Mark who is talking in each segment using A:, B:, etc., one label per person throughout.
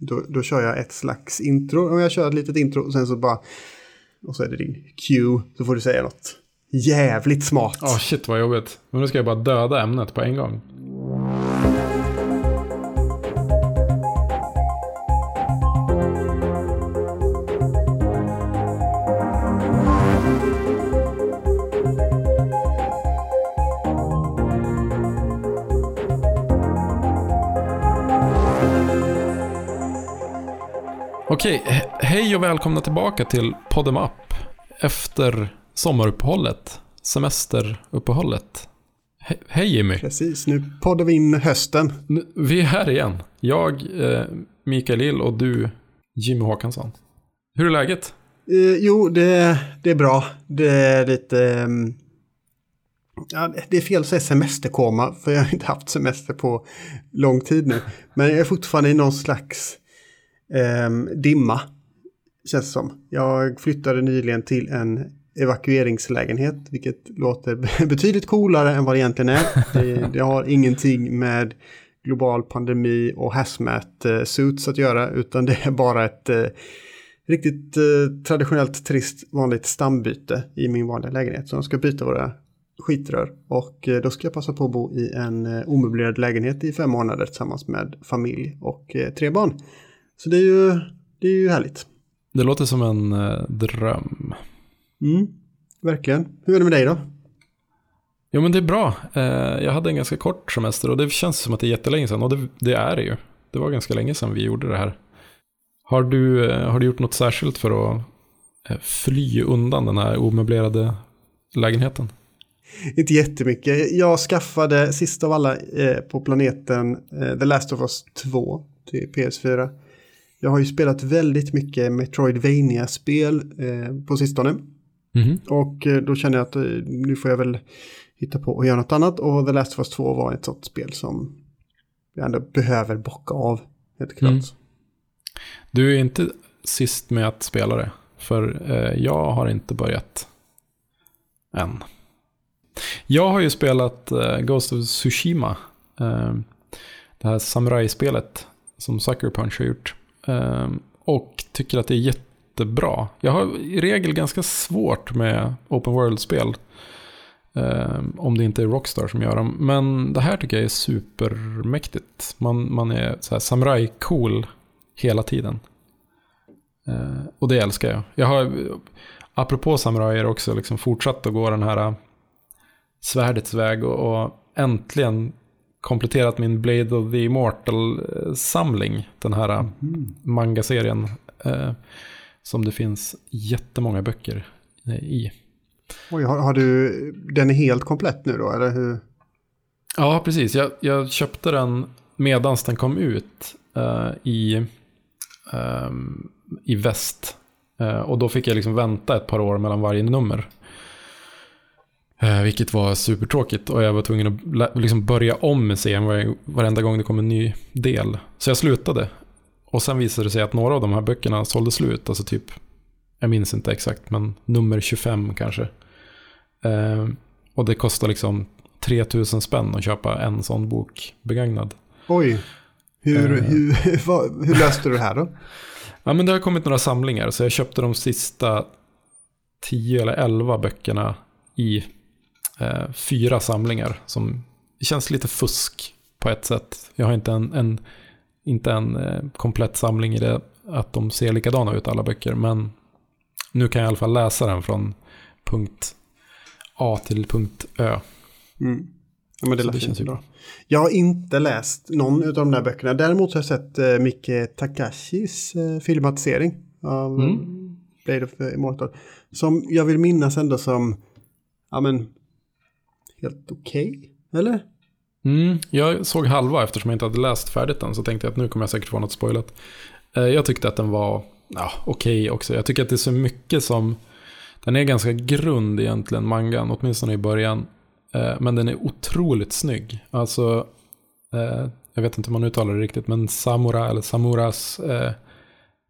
A: Då, då kör jag ett slags intro. Om jag kör ett litet intro och sen så bara... Och så är det din cue. Så får du säga något jävligt smart.
B: Ja, oh, shit vad jobbigt. Men nu ska jag bara döda ämnet på en gång. Hej och välkomna tillbaka till Podem Up efter sommaruppehållet, semesteruppehållet. He hej Jimmy.
A: Precis, nu poddar vi in hösten.
B: Vi är här igen. Jag, eh, Mikael Lill och du, Jimmy Håkansson. Hur är läget?
A: Eh, jo, det, det är bra. Det är lite... Um... Ja, det är fel att säga semesterkoma, för jag har inte haft semester på lång tid nu. Men jag är fortfarande i någon slags eh, dimma. Känns det som. Jag flyttade nyligen till en evakueringslägenhet, vilket låter betydligt coolare än vad det egentligen är. Det, det har ingenting med global pandemi och hazmat eh, suits att göra, utan det är bara ett eh, riktigt eh, traditionellt trist vanligt stambyte i min vanliga lägenhet. Så de ska byta våra skitrör och eh, då ska jag passa på att bo i en eh, omöblerad lägenhet i fem månader tillsammans med familj och eh, tre barn. Så det är ju, det är ju härligt.
B: Det låter som en eh, dröm.
A: Mm, verkligen. Hur är det med dig då?
B: Jo men det är bra. Eh, jag hade en ganska kort semester och det känns som att det är jättelänge sedan och det, det är det ju. Det var ganska länge sedan vi gjorde det här. Har du, eh, har du gjort något särskilt för att eh, fly undan den här omöblerade lägenheten?
A: Inte jättemycket. Jag skaffade sist av alla eh, på planeten eh, The Last of Us 2 till PS4. Jag har ju spelat väldigt mycket Metroidvania-spel eh, på sistone. Mm. Och eh, då känner jag att eh, nu får jag väl hitta på och göra något annat. Och The Last of Us 2 var ett sånt spel som jag ändå behöver bocka av. Helt klart. Mm.
B: Du är inte sist med att spela det. För eh, jag har inte börjat än. Jag har ju spelat eh, Ghost of Tsushima. Eh, det här samurajspelet som Sucker Punch har gjort. Ehm, och tycker att det är jättebra. Jag har i regel ganska svårt med open world-spel. Ehm, om det inte är Rockstar som gör dem. Men det här tycker jag är supermäktigt. Man, man är så här samurai-cool hela tiden. Ehm, och det älskar jag. Jag har, apropå samurajer också, liksom fortsatt att gå den här eh, svärdets väg och, och äntligen kompletterat min Blade of the Immortal-samling. Den här mm. manga-serien. Eh, som det finns jättemånga böcker eh, i.
A: Oj, har, har, du, den är helt komplett nu då, eller hur?
B: Ja, precis. Jag, jag köpte den medan den kom ut eh, i, ehm, i väst. Eh, och då fick jag liksom vänta ett par år mellan varje nummer. Eh, vilket var supertråkigt och jag var tvungen att liksom börja om med serien varenda gång det kom en ny del. Så jag slutade. Och sen visade det sig att några av de här böckerna sålde slut. Alltså typ, jag minns inte exakt, men nummer 25 kanske. Eh, och det kostar liksom 3000 spänn att köpa en sån bok begagnad.
A: Oj, hur, eh. hur, vad, hur löste du det här då?
B: Ja, men det har kommit några samlingar, så jag köpte de sista 10 eller 11 böckerna i eh, fyra samlingar som känns lite fusk på ett sätt. Jag har inte en, en inte en eh, komplett samling i det att de ser likadana ut alla böcker, men nu kan jag i alla fall läsa den från punkt A till punkt Ö.
A: Mm. Ja, men det, det känns ju bra. Jag har inte läst någon av de där böckerna. Däremot har jag sett eh, Mike Takashis eh, filmatisering av mm. Blade of Immortal. Som jag vill minnas ändå som ja, men, helt okej, okay, eller?
B: Mm, jag såg halva eftersom jag inte hade läst färdigt den, så tänkte jag att nu kommer jag säkert få något spoilat. Eh, jag tyckte att den var ja, okej okay också. Jag tycker att det är så mycket som... Den är ganska grund egentligen, mangan, åtminstone i början. Eh, men den är otroligt snygg. Alltså, eh, jag vet inte hur man uttalar det riktigt, men Samura, eller Samuras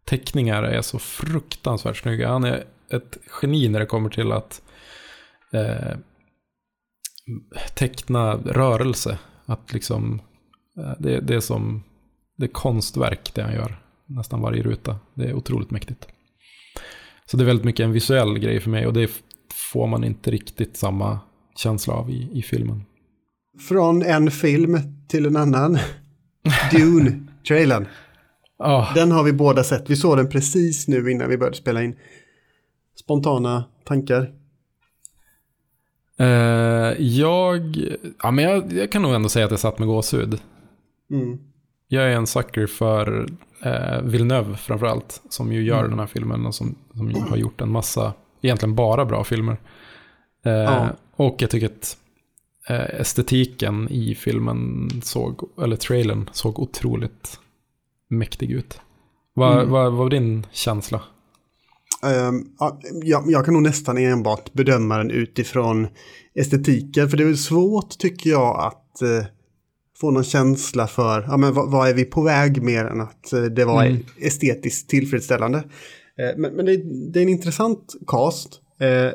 B: teckningar är så fruktansvärt snygga. Han är ett geni när det kommer till att teckna rörelse. Att liksom, eh, det, det är som, det är konstverk det han gör. nästan varje ruta. Det är otroligt mäktigt. Så det är väldigt mycket en visuell grej för mig och det får man inte riktigt samma känsla av i, i filmen.
A: Från en film till en annan. Dune-trailern.
B: Oh.
A: Den har vi båda sett. Vi såg den precis nu innan vi började spela in. Spontana tankar?
B: Uh, jag, ja, men jag, jag, kan nog ändå säga att jag satt med gåshud.
A: Mm.
B: Jag är en sucker för uh, Villeneuve framförallt. Som ju gör
A: Mm.
B: den här filmen och som, som har gjort en massa, egentligen bara bra filmer. Uh,
A: Ja.
B: Och jag tycker att eh, estetiken i filmen såg, eller trailern såg otroligt mäktig ut. Vad,
A: Mm.
B: vad, vad var din känsla?
A: Ehm, ja, jag, jag kan nog nästan enbart bedöma den utifrån estetiken. För det är svårt tycker jag att eh, få någon känsla för ja, men vad, vad är vi på väg mer än att eh, det var
B: Mm.
A: estetiskt tillfredsställande. Eh, men men det, det är en intressant cast.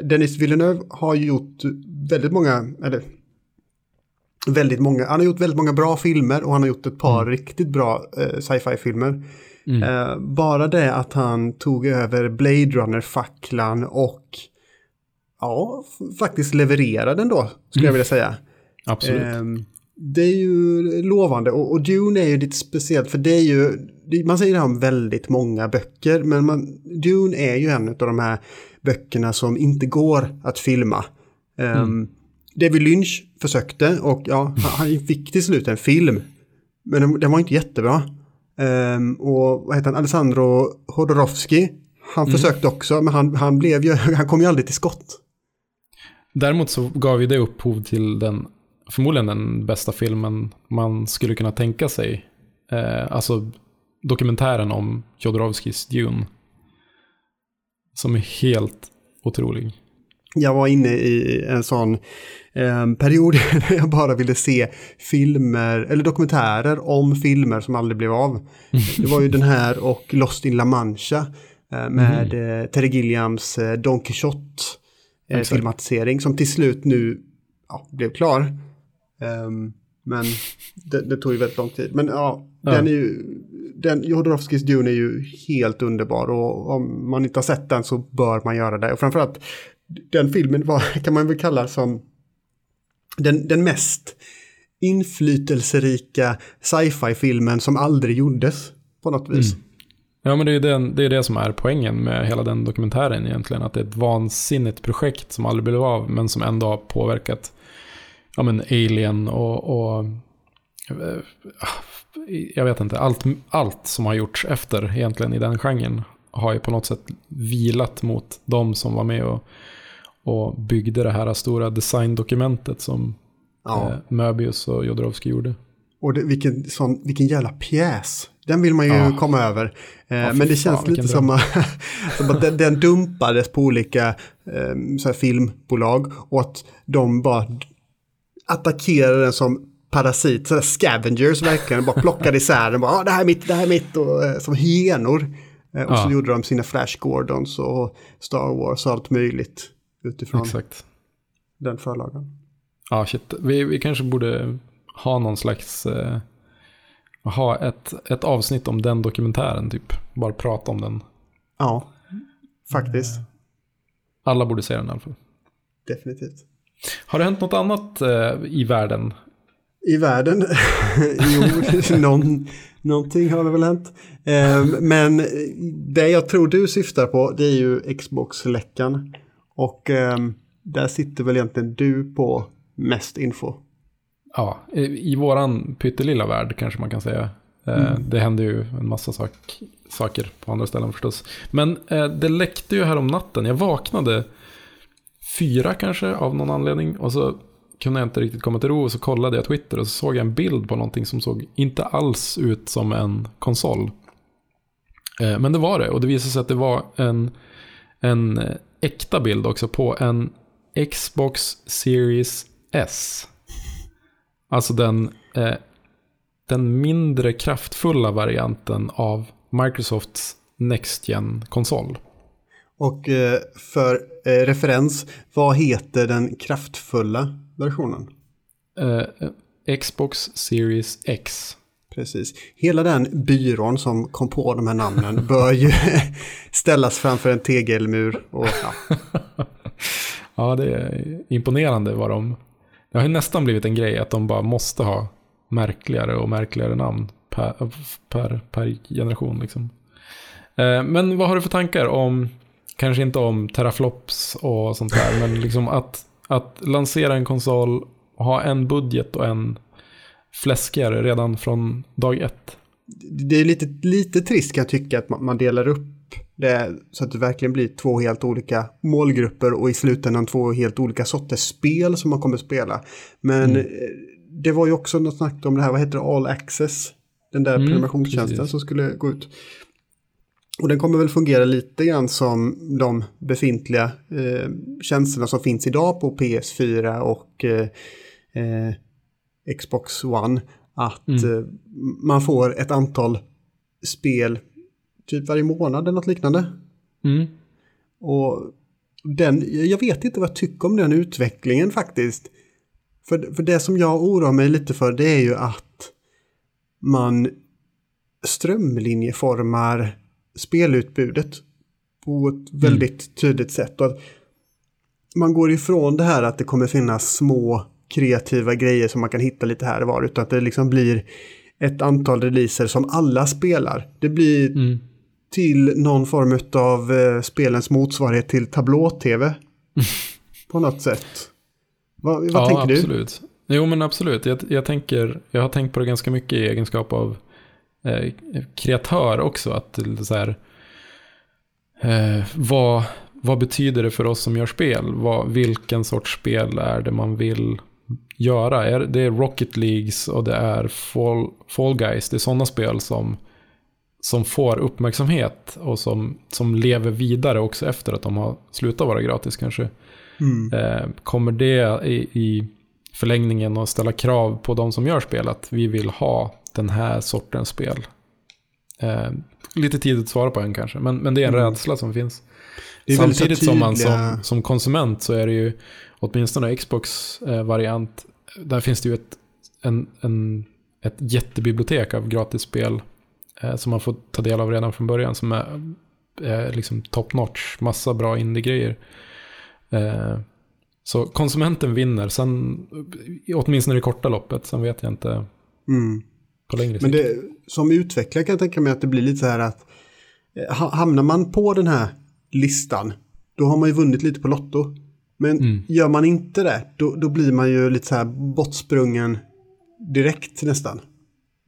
A: Dennis Villeneuve har gjort väldigt många, eller väldigt många, han har gjort väldigt många bra filmer och han har gjort ett par riktigt bra eh, sci-fi-filmer.
B: Mm.
A: Eh, bara det att han tog över Blade Runner-facklan och ja, faktiskt levererade den då, skulle jag vilja säga.
B: Absolut.
A: Ehm, det är ju lovande och, och Dune är ju lite speciellt för det är ju, man säger det här om väldigt många böcker, men man, Dune är ju en av de här böckerna som inte går att filma. Um, David Lynch försökte och ja, han, han fick till slut en film, men den, den var inte jättebra. Ehm, och vad heter han, Alessandro Hodorowski, han försökte också, men han, han, blev ju, han kom ju aldrig till skott.
B: Däremot så gav ju det upphov till den, förmodligen den bästa filmen man skulle kunna tänka sig. Eh, alltså dokumentären om Jodorowskis Dune. Som är helt otrolig.
A: Jag var inne i en sån eh, period där jag bara ville se filmer, eller dokumentärer om filmer som aldrig blev av. Det var ju den här och Lost in La Mancha eh, med eh, Terry Gilliams eh, Don Quixote filmatisering som till slut nu ja, blev klar. Ehm, men det, det tog ju väldigt lång tid. Men ja,
B: Ja.
A: den är ju, den, Jodorowskis Dune är ju helt underbar och om man inte har sett den så bör man göra det. Och framförallt den filmen var, kan man väl kalla som den, den mest inflytelserika sci-fi-filmen som aldrig gjordes på något vis.
B: Mm. Ja, men det är, den, det är det som är poängen med hela den dokumentären egentligen. Att det är ett vansinnigt projekt som aldrig blev av, men som ändå har påverkat ja, men Alien och, och eh, jag vet inte, allt, allt som har gjorts efter egentligen i den genren har ju på något sätt vilat mot de som var med och, och byggde det här stora designdokumentet som
A: Ja.
B: eh, Möbius och Jodorowsky gjorde.
A: Och det, vilken, sån, vilken jävla pjäs. Den vill man ju
B: Ja.
A: komma över. Eh,
B: Ja,
A: men det
B: fan,
A: känns lite
B: vilken
A: som, att- som att den, den dumpades på olika eh, filmbolag. Och att de bara attackerade den som parasit, sådär scavengers verkligen. Bara plockade isär den. Bara, ah, det här är mitt, det här är mitt. Och, eh, som hyenor. Eh, och så gjorde de sina Flash Gordons och Star Wars och allt möjligt. Utifrån
B: Exakt.
A: den förlagan.
B: Ja, shit. Vi, vi kanske borde ha någon slags... Eh, ha ett, ett avsnitt om den dokumentären, typ. Bara prata om den.
A: Ja, faktiskt.
B: Alla borde se den i alla fall.
A: Definitivt.
B: Har det hänt något annat eh, i världen?
A: I världen? jo, någon, någonting har det väl hänt. Eh, men det jag tror du syftar på det är ju Xbox-läckan. Och eh, där sitter väl egentligen du på mest info.
B: Ja, i, i våran pyttelilla värld kanske man kan säga. Eh, Det händer ju en massa sak, saker på andra ställen förstås. Men eh, det läckte ju här om natten. Jag vaknade fyra kanske av någon anledning. Och så kunde jag inte riktigt komma till ro. Och så kollade jag Twitter och så såg jag en bild på någonting som såg inte alls ut som en konsol. Eh, men det var det. Och det visade sig att det var en, en eh, äkta bild också på en Xbox Series S. Alltså den, eh, den mindre kraftfulla varianten av Microsofts Next Gen-konsol.
A: Och eh, för eh, referens, vad heter den kraftfulla versionen?
B: Eh, Xbox Series X.
A: Precis. Hela den byrån som kom på de här namnen bör ju ställas framför en tegelmur. Och, ja.
B: ja, det är imponerande vad de... Det har ju nästan blivit en grej att de bara måste ha märkligare och märkligare namn per, per, per generation. Liksom. Eh, men vad har du för tankar om, kanske inte om teraflops och sånt där, men liksom att, att lansera en konsol, ha en budget och en fläskigare redan från dag ett?
A: Det är lite, lite trist kan jag tycka att man delar upp det så att det verkligen blir två helt olika målgrupper och i slutändan två helt olika sorters spel som man kommer spela. Men mm. det var ju också något snack om det här, vad heter det, All Access? Den där mm, prenumerationstjänsten precis. som skulle gå ut. Och den kommer väl fungera lite grann som de befintliga eh, tjänsterna som finns idag på PS4 och eh, eh, Xbox One. Att mm. eh, man får ett antal spel typ varje månad eller något liknande. Mm. Och den, jag vet inte vad jag tycker om den utvecklingen faktiskt. För, för det som jag oroar mig lite för det är ju att man strömlinjeformar spelutbudet på ett mm. väldigt mm. tydligt sätt. Och att man går ifrån det här att det kommer finnas små kreativa grejer som man kan hitta lite här och var. Utan att det liksom blir ett antal releaser som alla spelar. Det blir mm. till någon form av eh, spelens motsvarighet till tablå-tv. på något sätt. Va, vad ja, tänker
B: absolut. du? Jo men absolut. Jag, jag, tänker, jag har tänkt på det ganska mycket i egenskap av eh, kreatör också. Att så här, eh, vad, vad betyder det för oss som gör spel? Vad, vilken sorts spel är det man vill göra? det är Rocket Leagues och det är Fall, Fall Guys. Det är sådana spel som, som får uppmärksamhet och som, som lever vidare också efter att de har slutat vara gratis kanske. Mm. Eh, kommer det i, i förlängningen att ställa krav på de som gör spel att vi vill ha den här sortens spel. Eh, lite tidigt att svara på en kanske, men, men det är en mm. rädsla som finns. Samtidigt som man som, som konsument så är det ju, åtminstone Xbox-variant, eh, där finns det ju ett, en, en, ett jättebibliotek av gratisspel eh, som man får ta del av redan från början som är eh, liksom top notch, massa bra indie-grejer. Eh, så konsumenten vinner, sen, åtminstone i det korta loppet, sen vet jag inte. Mm. På längre sikt.
A: Men det, som utvecklare kan jag tänka mig att det blir lite så här att eh, hamnar man på den här listan, då har man ju vunnit lite på Lotto. Men mm. gör man inte det, då, då blir man ju lite så här bortsprungen direkt nästan.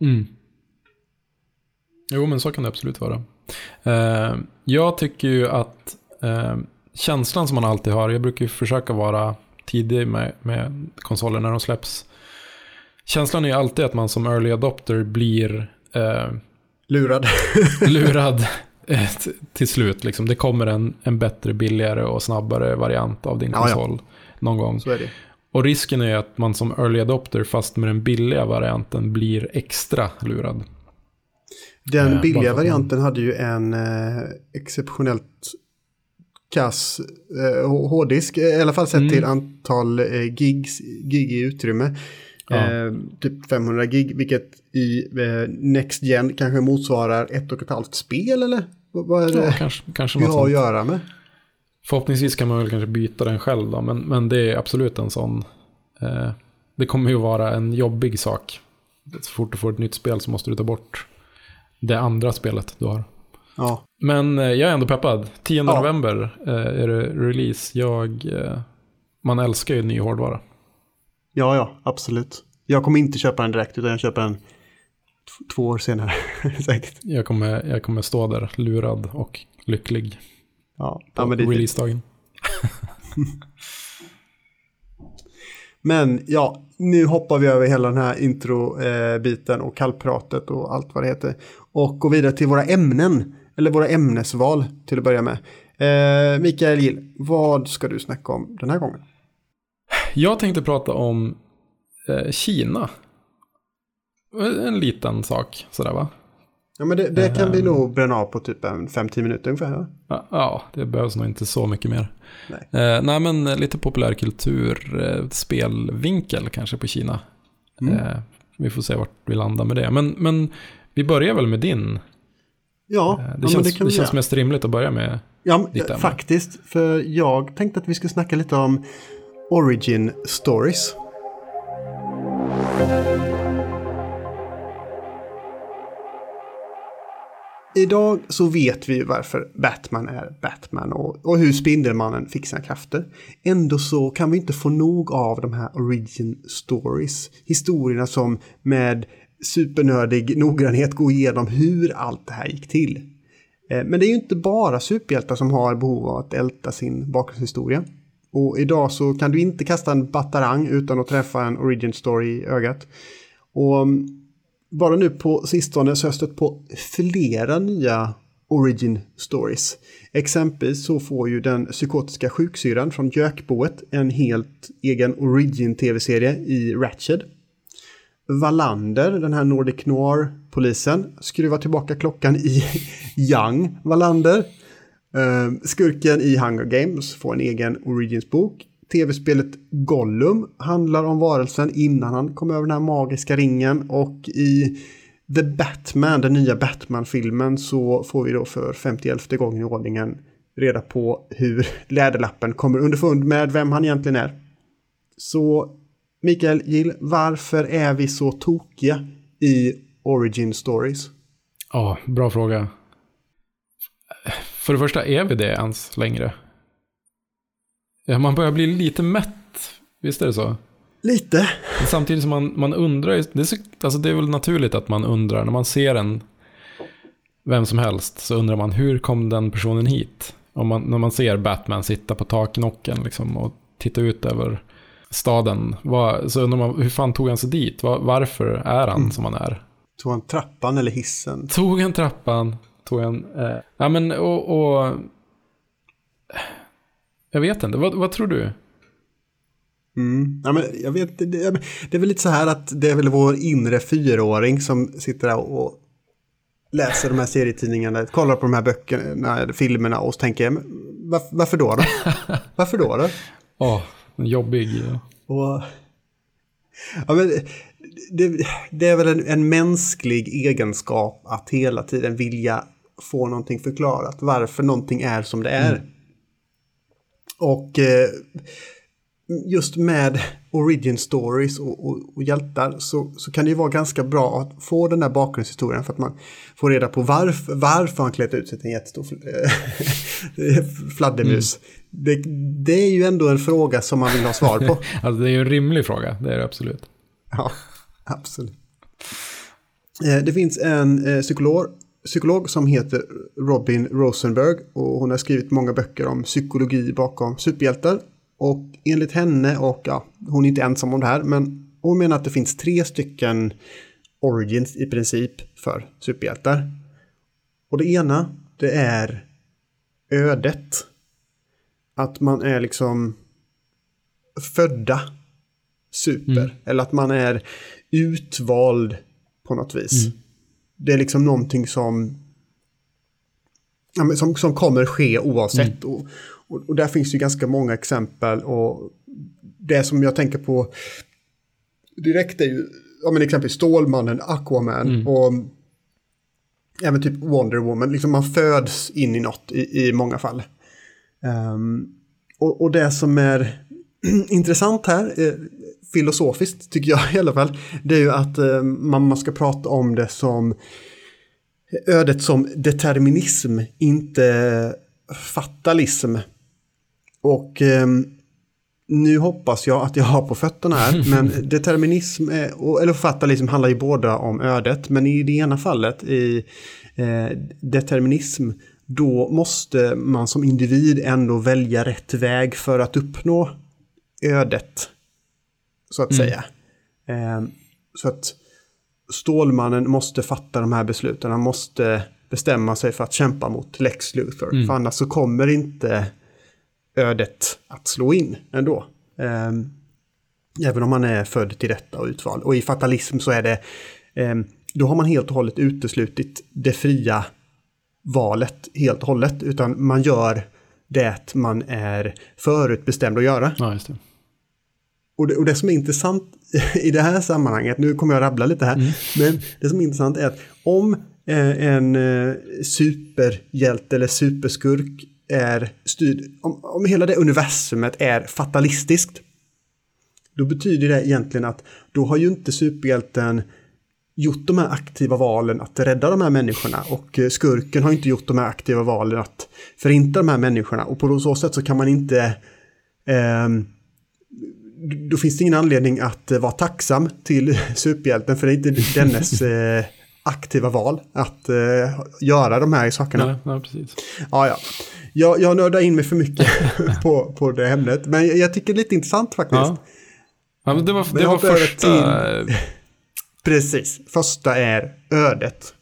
A: Mm.
B: Jo, men så kan det absolut vara. Uh, jag tycker ju att uh, känslan som man alltid har, jag brukar ju försöka vara tidig med, med konsoler när de släpps. Känslan är ju alltid att man som early adopter blir eh,
A: lurad.
B: lurad till slut. Liksom. Det kommer en, en bättre, billigare och snabbare variant av din konsol ja, ja. någon gång. Och risken är att man som early adopter, fast med den billiga varianten, blir extra lurad.
A: Den eh, billiga varianten hade ju en eh, exceptionellt kass eh, hårddisk, i alla fall sett mm. till antal eh, gigs, gig i utrymme. Ja. Eh, typ 500 gig, vilket i eh, Next Gen kanske motsvarar ett och ett halvt spel eller? Vad är det ja, kanske, kanske vi har att göra med?
B: Förhoppningsvis kan man väl kanske byta den själv då, men, men det är absolut en sån. Eh, det kommer ju vara en jobbig sak. Så fort du får ett nytt spel så måste du ta bort det andra spelet du har. Ja. Men eh, jag är ändå peppad. 10 ja. november eh, är det release. Jag, eh, man älskar ju ny hårdvara.
A: Ja, ja, absolut. Jag kommer inte köpa den direkt, utan jag köper den två år senare. Säkert.
B: Jag kommer, jag kommer stå där lurad och lycklig.
A: Ja,
B: på ja, releasedagen.
A: men ja, nu hoppar vi över hela den här introbiten och kallpratet och allt vad det heter. Och går vidare till våra ämnen, eller våra ämnesval till att börja med. Eh, Mikael Gill, vad ska du snacka om den här gången?
B: Jag tänkte prata om eh, Kina. En liten sak sådär va?
A: Ja men det, det kan vi nog ehm. bränna av på typ 5-10 minuter ungefär.
B: Ja, ja, det behövs nog inte så mycket mer. Nej, eh, nej men lite populärkultur, eh, spelvinkel kanske på Kina. Mm. Eh, vi får se vart vi landar med det. Men, men vi börjar väl med din.
A: Ja,
B: Eh,
A: ja
B: Det
A: men
B: känns,
A: det
B: det känns mest rimligt att börja med.
A: Ja,
B: ditt
A: eh,
B: ämne.
A: faktiskt. För jag tänkte att vi skulle snacka lite om origin stories. Idag så vet vi ju varför Batman är Batman och, och hur Spindelmannen fick sina krafter. Ändå så kan vi inte få nog av de här origin stories. Historierna som med supernördig noggrannhet går igenom hur allt det här gick till. Eh, men det är ju inte bara superhjältar som har behov av att älta sin bakgrundshistoria. Och idag så kan du inte kasta en batarang utan att träffa en origin story i ögat. Och mm, bara nu på sistone så har jag stött på flera nya origin stories. Exempelvis så får ju den psykotiska sjuksyran från Jökboet en helt egen origin tv-serie i Ratched. Wallander, den här Nordic Noir-polisen, skruvar tillbaka klockan i Young Wallander. Eh, skurken i Hunger Games får en egen Origins-bok. Tv-spelet Gollum handlar om varelsen innan han kom över den här magiska ringen. Och i The Batman, den nya Batman-filmen, så får vi då för 51 gången i ordningen reda på hur Läderlappen kommer underfund med vem han egentligen är. Så Mikael Gill, varför är vi så tokiga i Origin Stories?
B: Ja, bra fråga. För det första, är vi det ens längre? Ja, man börjar bli lite mätt. Visst är det så?
A: Lite.
B: Men Samtidigt som man, man undrar, det är, så, alltså det är väl naturligt att man undrar, när man ser en, vem som helst, så undrar man hur kom den personen hit? Om man, när man ser Batman sitta på taknocken liksom, och titta ut över staden, vad, så undrar man hur fan tog han sig dit? Var, varför är han som han är?
A: Tog han trappan eller hissen?
B: Tog han trappan? Tog han... Eh, ja men och, och... Jag vet inte, vad, vad tror du?
A: Mm. Ja, men jag vet, det, det, är väl lite så här att det är väl vår inre fyraåring som sitter där och läser de här serietidningarna, kollar på de här böckerna, filmerna och så tänker men varför, varför då? då? Varför då? då?
B: Åh, en jobbig...
A: Och, ja, men det, det är väl en, en mänsklig egenskap att hela tiden vilja få någonting förklarat. Varför någonting är som det är. Och eh, just med origin stories och, och, och hjältar så, så kan det ju vara ganska bra att få den där bakgrundshistorien för att man får reda på varför, varför han klätt ut sig till en jättestor fl- fladdermus. Det, det är ju ändå en fråga som man vill ha svar på.
B: Alltså det är ju en rimlig fråga, det är det absolut.
A: Ja, absolut. Eh, Det finns en eh, psykolog, psykolog som heter Robin Rosenberg och hon har skrivit många böcker om psykologi bakom superhjältar. Och enligt henne, och ja, hon är inte ensam om det här, men hon menar att det finns tre stycken origins i princip för superhjältar. Och det ena, det är ödet. Att man är liksom födda super. Eller att man är utvald på något vis. Det är liksom någonting som, som, som kommer ske oavsett. Och, och, och där finns ju ganska många exempel. Och det som jag tänker på direkt är ju, ja men exempelvis Stålmannen, Aquaman och även typ Wonder Woman. Liksom man föds in i något i, i många fall. Ehm, och, och det som är intressant här, eh, filosofiskt tycker jag i alla fall, det är ju att eh, man, man ska prata om det som ödet som determinism, inte fatalism. Och ehm, nu hoppas jag att jag har på fötterna här, men determinism, är, och- eller fatalism handlar ju båda om ödet, men i det ena fallet, i eh, determinism, då måste man som individ ändå välja rätt väg för att uppnå ödet, så att säga. Eh, så att Stålmannen måste fatta de här besluten, han måste bestämma sig för att kämpa mot Lex Luthor, för annars så kommer inte ödet att slå in ändå. Ehm, även om man är född till detta och utvald. Och i fatalism så är det, ehm, då har man helt och hållet uteslutit det fria valet helt och hållet. Utan man gör det man är förutbestämd att göra.
B: Ja.
A: Och det, och det som är intressant i det här sammanhanget, nu kommer jag rabbla lite här, mm. men det som är intressant är att om eh, en eh, superhjälte eller superskurk är styrd, om, om hela det universumet är fatalistiskt, då betyder det egentligen att då har ju inte superhjälten gjort de här aktiva valen att rädda de här människorna och eh, skurken har inte gjort de här aktiva valen att förinta de här människorna och på så sätt så kan man inte eh, då finns det ingen anledning att eh, vara tacksam till superhjälten för det är inte dennes eh, aktiva val att eh, göra de här sakerna.
B: Nej, nej, precis.
A: Ja, ja. Jag, jag nördar in mig för mycket på, på det ämnet, men jag, jag tycker det är lite intressant faktiskt. Ja.
B: Ja, men det var, det var första...
A: Till... Precis, första är ödet.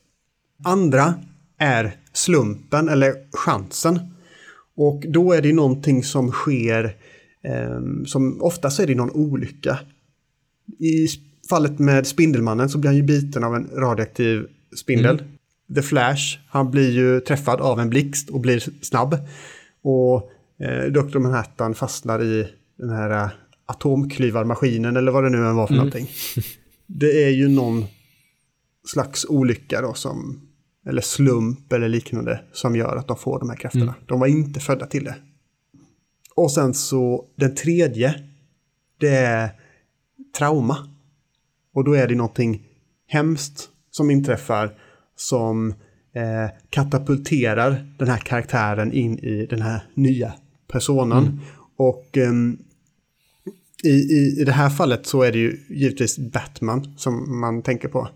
A: Andra är slumpen eller chansen. Och då är det någonting som sker, eh, som oftast är det någon olycka. I fallet med Spindelmannen så blir han ju biten av en radioaktiv spindel. Mm. The Flash, han blir ju träffad av en blixt och blir snabb. Och eh, Dr. Manhattan fastnar i den här atomklyvarmaskinen eller vad det nu än var för mm. någonting. Det är ju någon slags olycka då som, eller slump eller liknande, som gör att de får de här krafterna. Mm. De var inte födda till det. Och sen så den tredje, det är trauma. Och då är det någonting hemskt som inträffar som eh, katapulterar den här karaktären in i den här nya personen. Mm. Och eh, i, i, I det här fallet så är det ju givetvis Batman som man tänker på.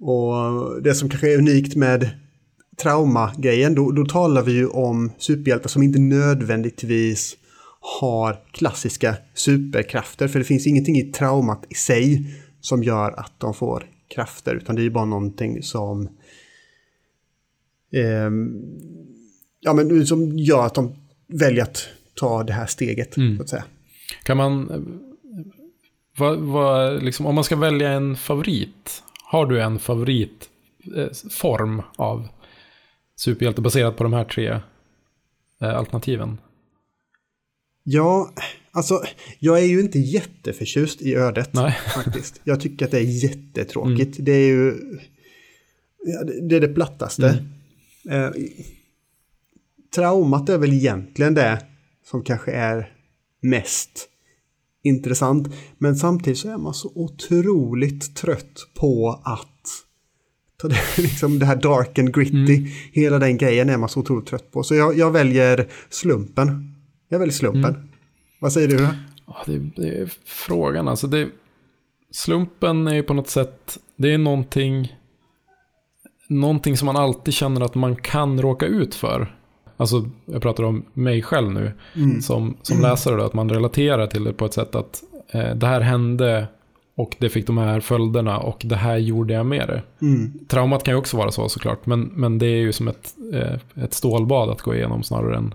A: Och det som kanske är unikt med trauma-grejen, då, då talar vi ju om superhjältar som inte nödvändigtvis har klassiska superkrafter. För det finns ingenting i traumat i sig som gör att de får krafter, utan det är ju bara någonting som eh, ja, men som gör att de väljer att ta det här steget, mm. så att säga.
B: Kan man, vad, vad, liksom, om man ska välja en favorit, har du en favoritform eh, av superhjälte baserat på de här tre eh, alternativen?
A: Ja, alltså jag är ju inte jätteförtjust i ödet
B: Nej.
A: faktiskt. Jag tycker att det är jättetråkigt. Mm. Det är ju det, är det plattaste. Mm. Eh, traumat är väl egentligen det som kanske är mest intressant. Men samtidigt så är man så otroligt trött på att ta det, liksom det här dark and gritty, mm. hela den grejen är man så otroligt trött på. Så jag, jag väljer slumpen. Jag väljer slumpen. Mm. Vad säger du?
B: Ja, det, det, är frågan alltså. Det, slumpen är ju på något sätt, det är någonting, någonting som man alltid känner att man kan råka ut för. Alltså, jag pratar om mig själv nu mm. som, som läsare, då, att man relaterar till det på ett sätt att eh, det här hände och det fick de här följderna och det här gjorde jag med det. Mm. Traumat kan ju också vara så såklart, men, men det är ju som ett, eh, ett stålbad att gå igenom snarare än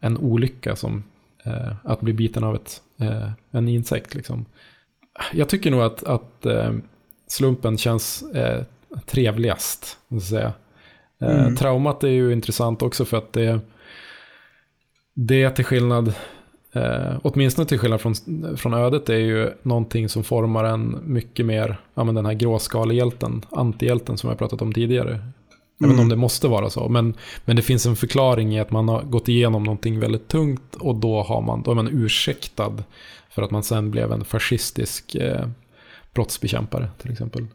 B: en olycka som eh, att bli biten av ett, eh, en insekt. Liksom. Jag tycker nog att, att eh, slumpen känns eh, trevligast. Så att säga. Eh, mm. Traumat är ju intressant också för att det, det är till skillnad, eh, åtminstone till skillnad från, från ödet, är ju någonting som formar en mycket mer, ja men den här gråskalehjälten, antihjälten som jag pratat om tidigare. Mm. Jag vet inte om mm. det måste vara så, men, men det finns en förklaring i att man har gått igenom någonting väldigt tungt och då, har man, då är man ursäktad för att man sen blev en fascistisk eh, brottsbekämpare till exempel.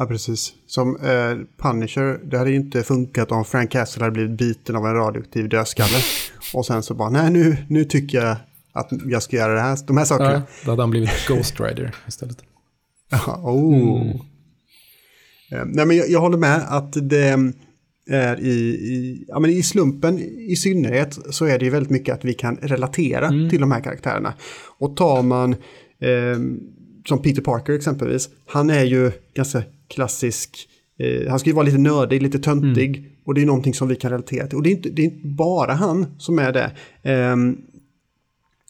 A: Ja, precis. Som eh, Punisher, det hade ju inte funkat om Frank Castle hade blivit biten av en radioaktiv dödskalle. Och sen så bara, nej nu, nu tycker jag att jag ska göra det här, de här sakerna. Ja,
B: då hade han blivit Ghost Rider istället.
A: Ja, oh. Mm. Eh, nej, men jag, jag, håller med att det är i, i, ja, men i slumpen i synnerhet så är det ju väldigt mycket att vi kan relatera mm. till de här karaktärerna. Och tar man eh, som Peter Parker exempelvis, han är ju ganska klassisk, eh, han ska ju vara lite nördig, lite töntig. Mm. Och det är någonting som vi kan relatera till. Och det är inte, det är inte bara han som är det. Eh,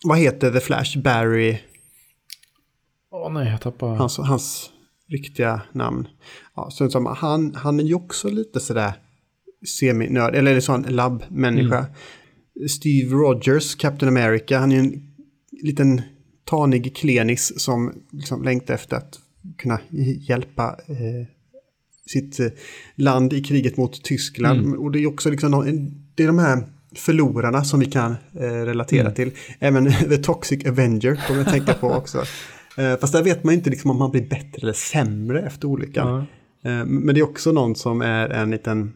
A: vad heter The Flash? Barry?
B: Åh oh, nej, jag tappar...
A: Hans, hans riktiga namn. Ja, så som, han, han är ju också lite sådär semi-nörd, eller är sån labbmänniska. Mm. Steve Rogers, Captain America, han är ju en liten tanig klenis som liksom längtar efter att kunna hjälpa eh, sitt eh, land i kriget mot Tyskland. Mm. Och det är också liksom, det är de här förlorarna som vi kan eh, relatera mm. till. Även The Toxic Avenger kommer jag tänka på också. Eh, fast där vet man inte liksom om man blir bättre eller sämre efter olyckan. Mm. Eh, men det är också någon som är en liten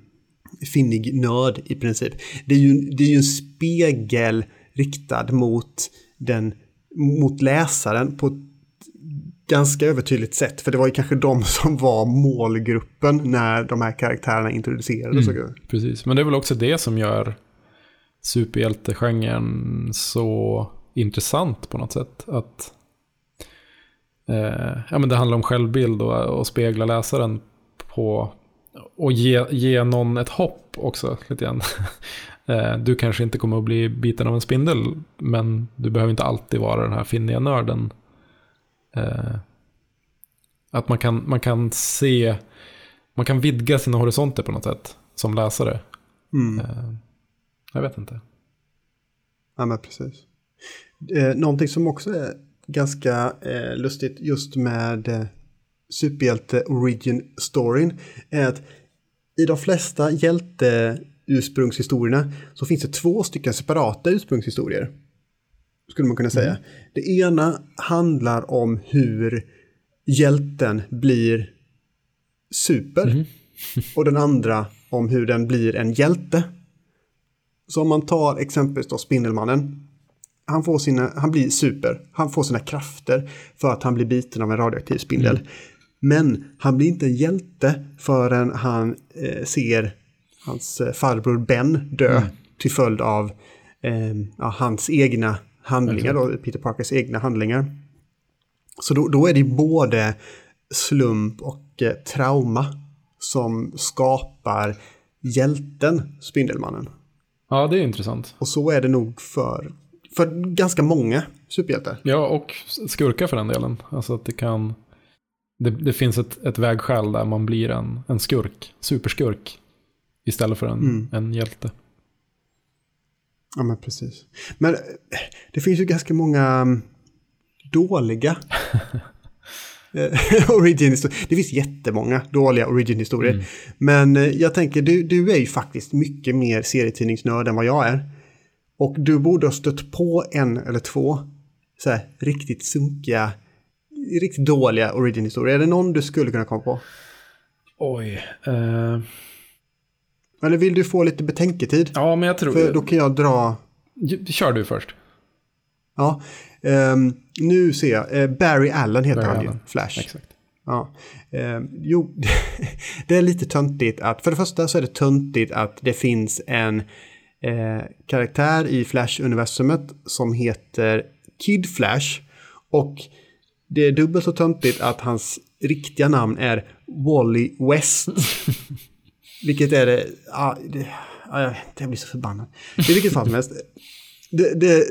A: finnig nörd i princip. Det är ju, det är ju en spegel riktad mot, den, mot läsaren på ganska övertydligt sätt. För det var ju kanske de som var målgruppen när de här karaktärerna introducerades. Mm,
B: precis, men det är väl också det som gör superhjältegenren så intressant på något sätt. Att eh, ja, men det handlar om självbild och, och spegla läsaren på och ge, ge någon ett hopp också lite grann. Eh, du kanske inte kommer att bli biten av en spindel, men du behöver inte alltid vara den här finniga nörden. Eh, att man kan, man kan se, man kan vidga sina horisonter på något sätt som läsare. Mm. Eh, jag vet inte.
A: Ja, men precis. någonting som också är ganska lustigt just med superhjälte origin storyn är att i de flesta hjälte ursprungshistorierna så finns det två stycken separata ursprungshistorier. Skulle man kunna säga. Mm. Det ena handlar om hur hjälten blir super. Mm. och den andra om hur den blir en hjälte. Så om man tar exempelvis då Spindelmannen. Han, får sina, han blir super. Han får sina krafter för att han blir biten av en radioaktiv spindel. Mm. Men han blir inte en hjälte förrän han eh, ser hans eh, farbror Ben dö mm. till följd av eh, ja, hans egna handlingar, då, Peter Parkers egna handlingar. Så då, då är det både slump och eh, trauma som skapar hjälten Spindelmannen.
B: Ja, det är intressant.
A: Och så är det nog för, för ganska många superhjältar.
B: Ja, och skurkar för den delen. Alltså att det kan... Det, det finns ett, ett vägskäl där man blir en, en skurk, superskurk. Istället för en, mm. en hjälte.
A: Ja, men precis. Men det finns ju ganska många mm, dåliga eh, origin-historier. Det finns jättemånga dåliga origin-historier. Mm. Men eh, jag tänker, du, du är ju faktiskt mycket mer serietidningsnörd än vad jag är. Och du borde ha stött på en eller två så här, riktigt sunkiga, riktigt dåliga origin-historier. Är det någon du skulle kunna komma på?
B: Oj. Uh...
A: Eller vill du få lite betänketid?
B: Ja, men jag tror...
A: För då kan jag dra...
B: Kör du först.
A: Ja, um, nu ser jag. Uh, Barry Allen heter Barry han Allen. ju, Flash.
B: Exakt.
A: Ja. Um, jo, det är lite töntigt att... För det första så är det töntigt att det finns en uh, karaktär i Flash-universumet som heter Kid Flash. Och det är dubbelt så töntigt att hans riktiga namn är Wally West. Vilket är det... Ja, det, ah, jag blir så förbannad. I vilket fall som helst. Det, det,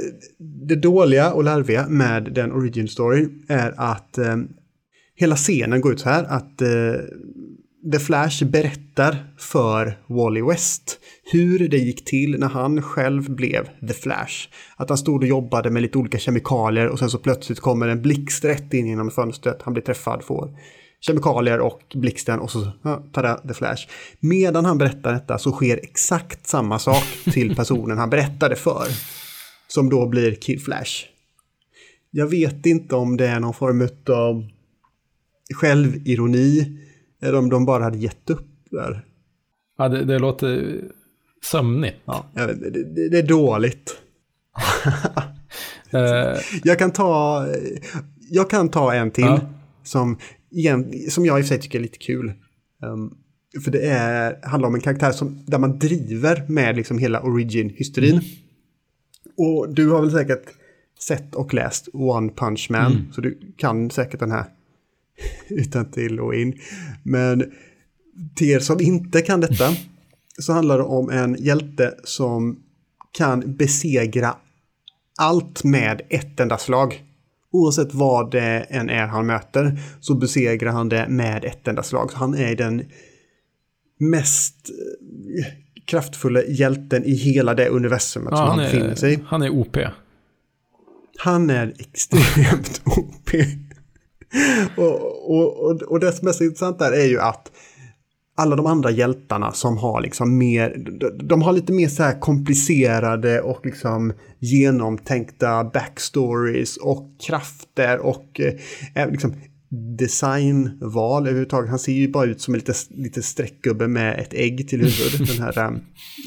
A: det, dåliga och larviga med den origin story är att eh, hela scenen går ut så här att eh, The Flash berättar för Wally West hur det gick till när han själv blev The Flash. Att han stod och jobbade med lite olika kemikalier och sen så plötsligt kommer en blixt rätt in genom fönstret. Han blir träffad, får kemikalier och blixten och så tada, The Flash. Medan han berättar detta så sker exakt samma sak till personen han berättade för. Som då blir Kid Flash. Jag vet inte om det är någon form av självironi eller om de bara hade gett upp där.
B: Ja, det, det låter sömnigt.
A: Ja, det, det, är dåligt. Eh. jag kan ta... Jag kan ta en till. Ja. Som igen, som jag i och för sig tycker är lite kul. Um, för det är, handlar om en karaktär som, där man driver med liksom hela origin-hysterin. Mm. Och du har väl säkert sett och läst One Punch Man, mm. så du kan säkert den här utan till och in. Men till er som inte kan detta så handlar det om en hjälte som kan besegra allt med ett enda slag. Oavsett vad det än är han möter så besegrar han det med ett enda slag. Så han är den mest eh, kraftfulla hjälten i hela det universumet ja, som han, befinner sig i.
B: Han är OP.
A: Han är extremt OP. och, och, och, och det som är så intressant där är ju att alla de andra hjältarna som har liksom mer, de har lite mer så här komplicerade och liksom genomtänkta backstories och krafter och eh, eh, liksom designval överhuvudtaget. Han ser ju bara ut som en lite, lite streckgubbe med ett ägg till huvudet, den här um,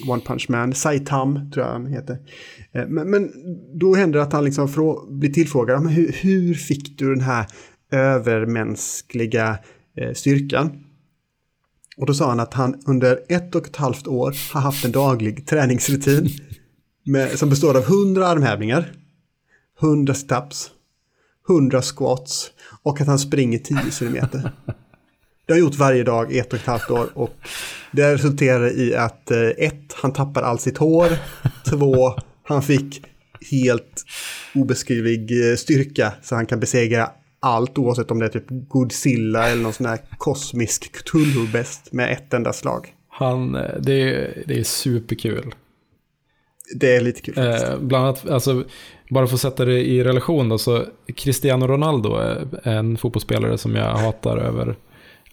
A: One Punch Man. Saitam tror jag han heter. Eh, men, men, då händer det att han liksom blir tillfrågad. Men hur, hur fick du den här övermänskliga eh, styrkan? Och då sa han att han under ett och ett halvt år har haft en daglig träningsrutin med, som består av 100 armhävningar, 100 steps, 100 squats och att han springer 10 kilometer. Det har gjort varje dag i ett och ett halvt år och det resulterar i att eh, ett, han tappar all sitt hår, två, han fick helt obeskrivlig eh, styrka så han kan besegra allt oavsett om det är typ Godzilla eller någon sån här kosmisk Cthulhu-bäst med ett enda slag.
B: Han, eh, det är, det är superkul.
A: Det är lite kul.
B: Eh, bland annat, alltså, bara för att sätta det i relation då, så Cristiano Ronaldo är en fotbollsspelare som jag hatar över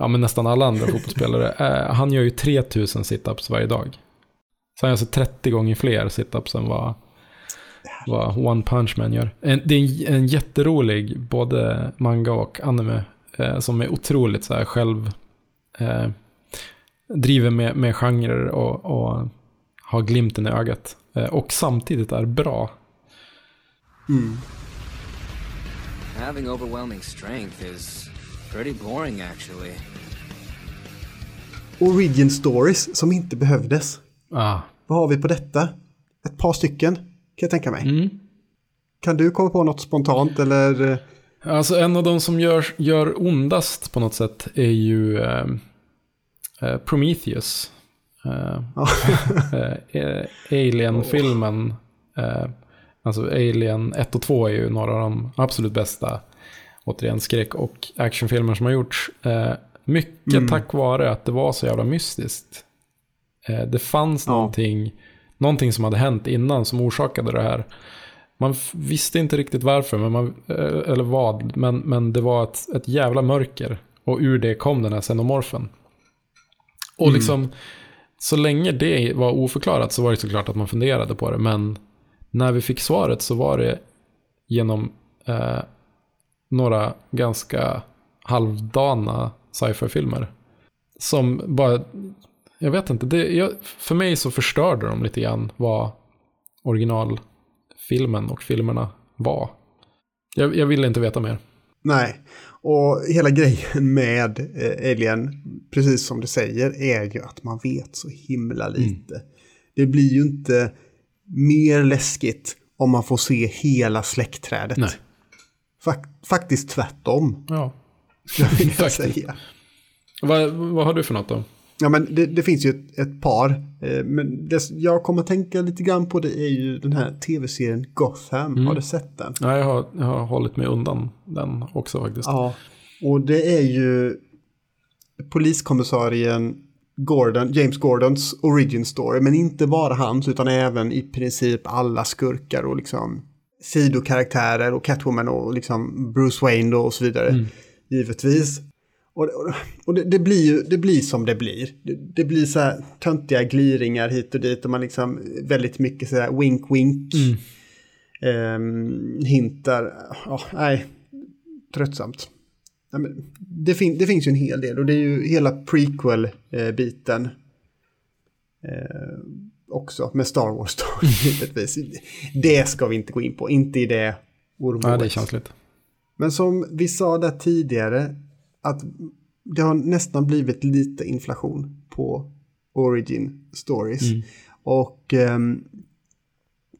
B: ja, men nästan alla andra fotbollsspelare. Eh, han gör ju 3000 situps varje dag. Så han gör alltså 30 gånger fler situps än vad, vad One Punch Man gör. En, det är en, en jätterolig både manga och anime eh, som är otroligt så här själv... Eh, driver med, med genrer och, och har glimten i ögat. Eh, och samtidigt är bra.
C: Mm. Having overwhelming strength is pretty boring actually.
A: Origin stories som inte behövdes.
B: Ah.
A: Vad har vi på detta? Ett par stycken, kan jag tänka mig.
B: Mm.
A: Kan du komma på något spontant eller?
B: Alltså en av de som gör, gör ondast på något sätt är ju eh, eh Prometheus. Eh, eh, Alien-filmen. Eh, alltså Alien 1 och 2 är ju några av de absolut bästa, återigen, skräck och actionfilmer som har gjorts. mycket mm. tack vare att det var så jävla mystiskt. det fanns ja. någonting, någonting som hade hänt innan som orsakade det här. Man visste inte riktigt varför, men man, eller vad, men, men det var ett, ett jävla mörker. Och ur det kom den här xenomorfen. Och mm. liksom, så länge det var oförklarat så var det såklart att man funderade på det. Men när vi fick svaret så var det genom eh, några ganska halvdana sci-fi-filmer. Som bara, jag vet inte, det, jag, för mig så förstörde de lite grann vad originalfilmen och filmerna var. Jag, jag ville inte veta mer.
A: Nej, och hela grejen med eh, Alien, precis som du säger, är ju att man vet så himla mm. lite. Mm. Det blir ju inte mer läskigt om man får se hela släktträdet. Nej. Fak faktiskt tvärtom.
B: Ja.
A: Jag vill säga.
B: Vad, vad har du för något då?
A: Ja, men det, det finns ju ett, ett par. Eh, men det jag kommer att tänka lite grann på det är ju den här tv-serien Gotham. Mm. Har du sett den?
B: Ja, jag har, jag har hållit mig undan den också faktiskt.
A: Ja, och det är ju poliskommissarien Gordon, James Gordons origin story. Men inte bara hans utan även i princip alla skurkar och liksom sidokaraktärer och Catwoman och liksom Bruce Wayne och så vidare. Mm. Givetvis. Och, och, och det, det, blir ju det blir som det blir. Det, det, blir så här töntiga gliringar hit och dit och man liksom väldigt mycket så här wink wink. Mm. Um, hintar. Oh, nej, tröttsamt. Nej, men det, fin det finns ju en hel del och det är ju hela prequel-biten. Eh, också med Star Wars då, givetvis. Det ska vi inte gå in på, inte i det
B: ormålet. Ja, det är känsligt.
A: Men som vi sa där tidigare, att det har nästan blivit lite inflation på Origin Stories. Mm. Och um,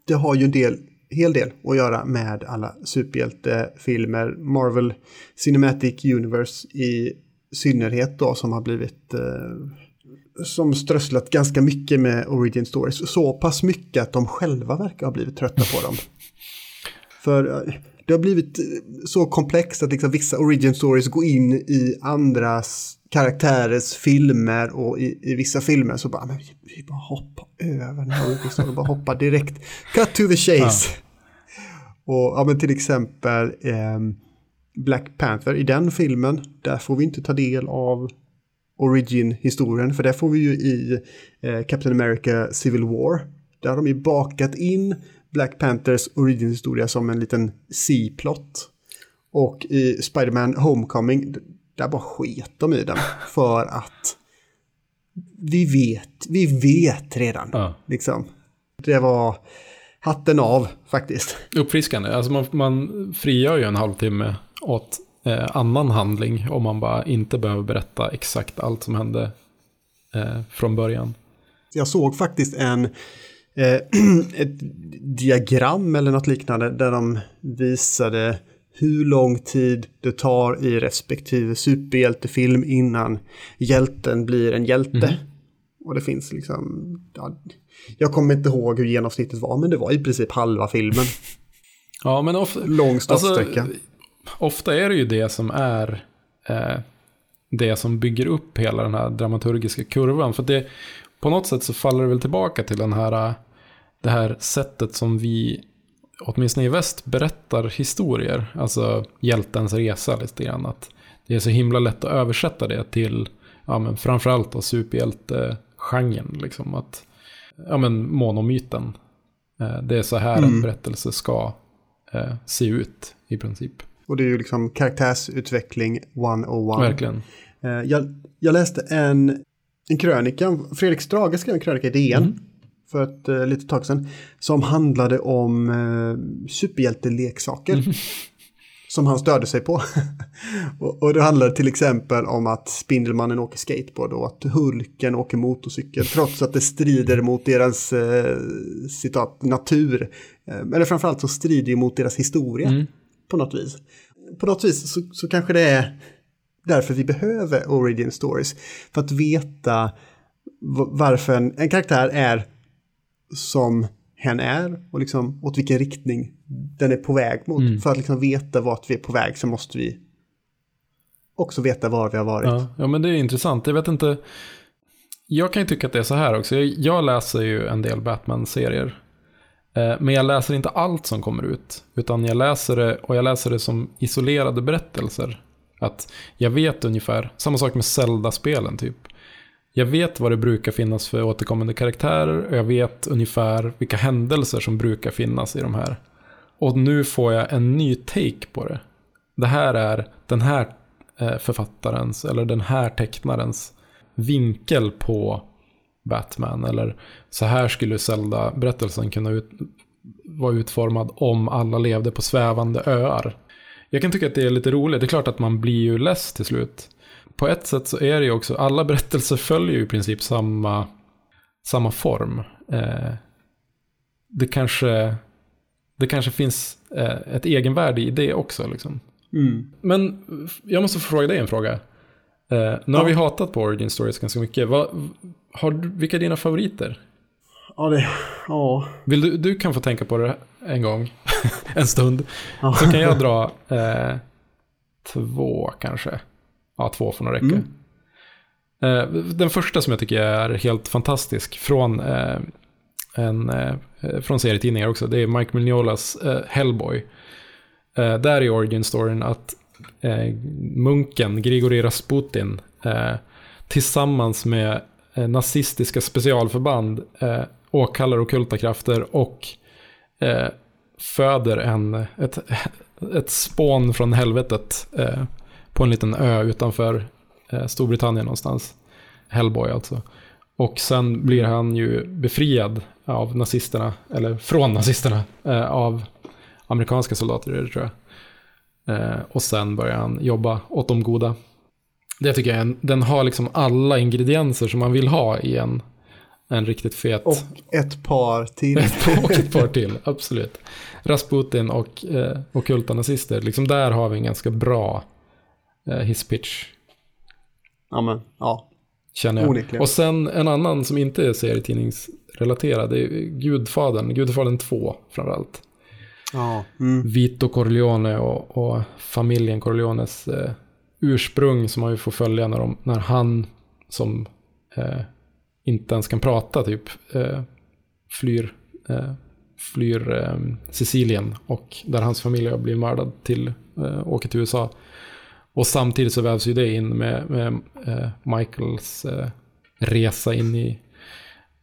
A: det har ju en del, hel del att göra med alla superhjältefilmer. Marvel Cinematic Universe i synnerhet då som har blivit uh, som strösslat ganska mycket med Origin Stories. Så pass mycket att de själva verkar ha blivit trötta på dem. För uh, det har blivit eh, så komplext att liksom vissa origin stories går in i andras karaktärers filmer och i, i vissa filmer så bara, men vi, vi bara hoppar över den här origin storyn, bara hoppar direkt. Cut to the chase. Ja. Och ja, men till exempel eh, Black Panther, i den filmen, där får vi inte ta del av origin-historien, för det får vi ju i eh, Captain America Civil War. Där har de ju bakat in Black Panthers origin-historia som en liten C-plot. Och i Spider-Man Homecoming, där bara sket de i den. För att vi vet, vi vet redan.
B: Ja.
A: Liksom. Det var hatten av faktiskt.
B: Uppfriskande. Alltså man, man frigör ju en halvtimme åt eh, annan handling om man bara inte behöver berätta exakt allt som hände eh, från början.
A: Jag såg faktiskt en ett diagram eller något liknande där de visade hur lång tid det tar i respektive superhjältefilm innan hjälten blir en hjälte.
B: Mhm.
A: Och det finns liksom, ja, jag kommer inte ihåg hur genomsnittet var, men det var i princip halva filmen.
B: Ja, men of,
A: Lång startsträcka.
B: Alltså, ofta är det ju det som är eh, det som bygger upp hela den här dramaturgiska kurvan. För det, på något sätt så faller det väl tillbaka till den här, det här sättet som vi, åtminstone i väst, berättar historier. Alltså hjältens resa lite grann. Att det är så himla lätt att översätta det till, ja men framförallt då superhjältegenren. Liksom att, ja men monomyten. Eh, det är så här en berättelse ska eh, se ut i princip.
A: Och det är ju liksom karaktärsutveckling 101.
B: Verkligen.
A: Eh, Jag, jag läste en, en krönika, Fredrik Strage skrev en krönika i DN
B: Mm.
A: för ett eh, litet tag sedan. Som handlade om eh, superhjälteleksaker.
B: Mm.
A: Som han störde sig på. och, och det handlade till exempel om att Spindelmannen åker skateboard och att Hulken åker motorcykel. trots att det strider mot deras eh, citat, natur. Eh, eller framförallt så strider det mot deras historia
B: Mm.
A: på något vis. På något vis så, så kanske det är därför vi behöver origin stories. För att veta varför en, en karaktär är som hen är och liksom åt vilken riktning den är på väg mot.
B: Mm.
A: För att liksom veta vart vi är på väg så måste vi också veta var vi har varit.
B: Ja, ja, men det är intressant. Jag vet inte. Jag kan ju tycka att det är så här också. Jag, jag läser ju en del Batman-serier. Eh, men jag läser inte allt som kommer ut. Utan jag läser det och jag läser det som isolerade berättelser. Att jag vet ungefär, samma sak med Zelda-spelen typ. Jag vet vad det brukar finnas för återkommande karaktärer och jag vet ungefär vilka händelser som brukar finnas i de här. Och nu får jag en ny take på det. Det här är den här eh, författarens eller den här tecknarens vinkel på Batman. Eller så här skulle Zelda-berättelsen kunna ut, vara utformad om alla levde på svävande öar. Jag kan tycka att det är lite roligt. Det är klart att man blir ju less till slut. På ett sätt så är det ju också, alla berättelser följer ju i princip samma, samma form. Eh, det, kanske, det kanske finns eh, ett egenvärde i det också. Liksom.
A: Mm.
B: Men jag måste fråga dig en fråga. Eh, nu har
A: Ja.
B: vi hatat på Origin Stories ganska mycket. Vad, har, vilka är dina favoriter?
A: Ja, det, ja.
B: Vill du, du kan få tänka på det en gång, en stund.
A: Ja.
B: Så kan jag dra eh, två kanske. Ja, två får nog räcka.
A: Mm.
B: Eh, den första som jag tycker är helt fantastisk från, eh, en, eh, från serietidningar också, det är Mike Mignolas Hellboy. Där är origin-storyn att munken Grigori Rasputin tillsammans med nazistiska specialförband eh, åkallar ockulta krafter och eh, föder en, ett, ett spån från helvetet eh, på en liten ö utanför eh, Storbritannien någonstans. Hellboy alltså. Och sen blir han ju befriad av nazisterna, eller från nazisterna, eh, av amerikanska soldater är det tror jag. Eh, och sen börjar han jobba åt de goda. Det tycker jag är en, den har liksom alla ingredienser som man vill ha i en, en riktigt fet...
A: Och ett par till.
B: och ett par till, absolut. Rasputin och eh, ockulta nazister, liksom där har vi en ganska bra eh, hisspitch,
A: ja, men, ja.
B: känner jag.
A: Onekligen.
B: Och sen en annan som inte är serietidningsrelaterad, det är Gudfadern, Gudfadern 2 framförallt.
A: ja. Mm.
B: Vito Corleone och, och familjen Corleones eh, ursprung som man ju får följa när, de, när han som eh, inte ens kan prata typ eh, flyr, eh, flyr eh, Sicilien och där hans familj har blivit mördad till, eh, åker till USA. Och samtidigt så vävs ju det in med, med eh, Michaels eh, resa in i,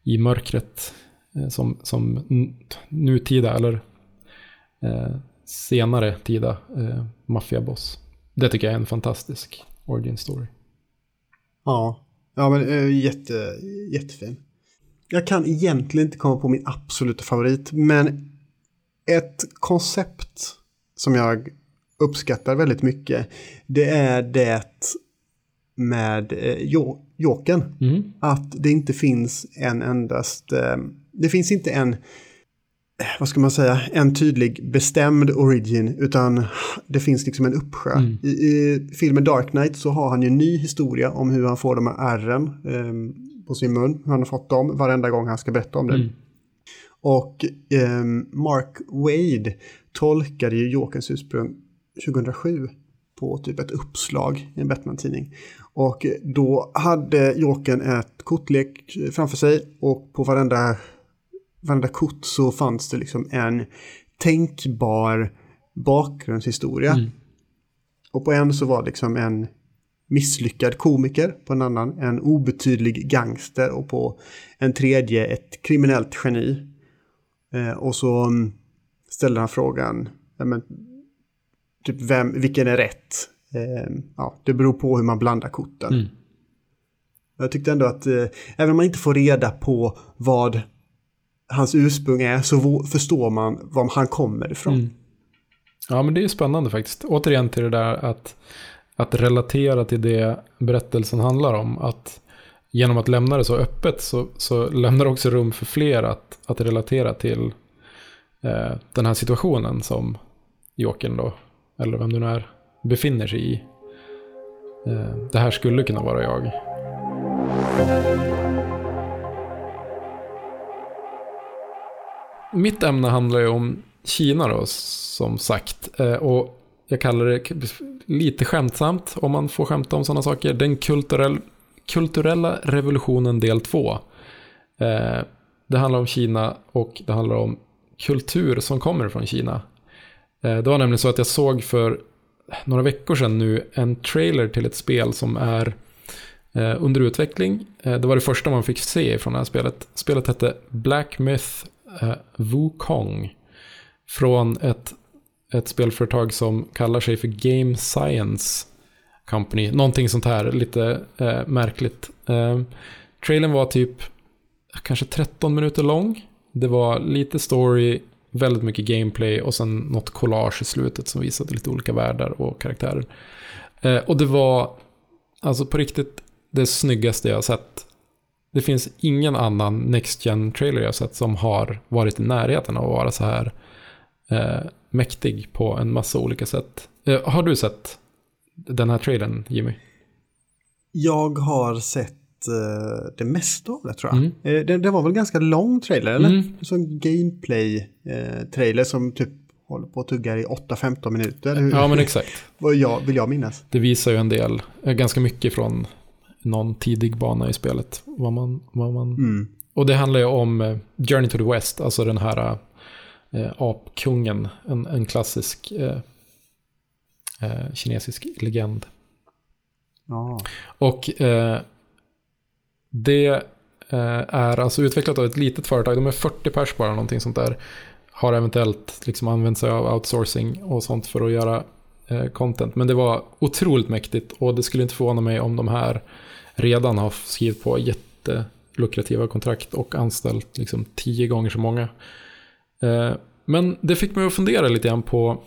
B: i mörkret eh, som, som nutida eller eh, senare tida eh, maffiaboss. Det tycker jag är en fantastisk origin story.
A: Ja, ja men äh, jätte, jättefin. Jag kan egentligen inte komma på min absoluta favorit, men ett koncept som jag uppskattar väldigt mycket, det är det med eh, Jokern. Mm. Att det inte finns en endast, eh, det finns inte en vad ska man säga, en tydlig bestämd origin, utan det finns liksom en uppsjö. Mm. I, I, filmen Dark Knight så har han ju en ny historia om hur han får de här ärren eh, på sin mun, hur han har fått dem varenda gång han ska berätta om det. Mm. Och eh, Mark Wade tolkade ju Jokerns ursprung 2007 på typ ett uppslag i en Batman-tidning. Och då hade Jokern ett kortlek framför sig och på varenda varenda kort så fanns det liksom en tänkbar bakgrundshistoria. Mm. Och på en så var det liksom en misslyckad komiker, på en annan en obetydlig gangster och på en tredje ett kriminellt geni. Eh, och så mm, ställde han frågan, ja, men, typ vem, vilken är rätt? Eh, ja, det beror på hur man blandar korten. Mm. Jag tyckte ändå att eh, även om man inte får reda på vad hans ursprung är så förstår man var han kommer ifrån. Mm.
B: Ja, men det är spännande faktiskt. Återigen till det där att, att relatera till det berättelsen handlar om. Att genom att lämna det så öppet så, så lämnar det också rum för fler att, att relatera till eh, den här situationen som Jokern då, eller vem du nu är, befinner sig i. Eh, det här skulle kunna vara jag. Mitt ämne handlar ju om Kina då, som sagt. Eh, och jag kallar det lite skämtsamt, om man får skämta om sådana saker, den kulturell, kulturella revolutionen del 2. Eh, det handlar om Kina och det handlar om kultur som kommer från Kina. Eh, det var nämligen så att jag såg för några veckor sedan nu en trailer till ett spel som är under utveckling. Det var det första man fick se från det här spelet. Spelet hette Black Myth eh, Wukong. Från ett, ett spelföretag som kallar sig för Game Science Company. Någonting sånt här, lite eh, märkligt. Eh, trailern var typ kanske 13 minuter lång. Det var lite story, väldigt mycket gameplay och sen något collage i slutet som visade lite olika världar och karaktärer. Eh, och det var alltså på riktigt det snyggaste jag har sett det finns ingen annan Next gen trailer jag sett som har varit i närheten av att vara så här eh, mäktig på en massa olika sätt. Eh, har du sett den här trailern, Jimmy?
A: Jag har sett eh, det mesta av det tror jag. Mm. Eh, det, det, var väl ganska lång trailer, eller? Mm. Som gameplay-trailer eh, som typ håller på att tugga i 8-15 minuter.
B: Ja, men exakt.
A: Vad jag, vill jag minnas.
B: Det visar ju en del, ganska mycket från någon tidig bana i spelet. Vad man, vad man... Mm. Och det handlar ju om eh, Journey to the West, alltså den här eh, apkungen, en, en klassisk eh, eh, kinesisk legend.
A: Ah.
B: Och eh, det eh, är alltså utvecklat av ett litet företag, de är 40 pers bara, någonting sånt där. Har eventuellt liksom använt sig av outsourcing och sånt för att göra Eh, content. Men det var otroligt mäktigt och det skulle inte förvåna mig om de här redan har skrivit på jättelukrativa kontrakt och anställt liksom tio gånger så många. Eh, men det fick mig att fundera lite grann på,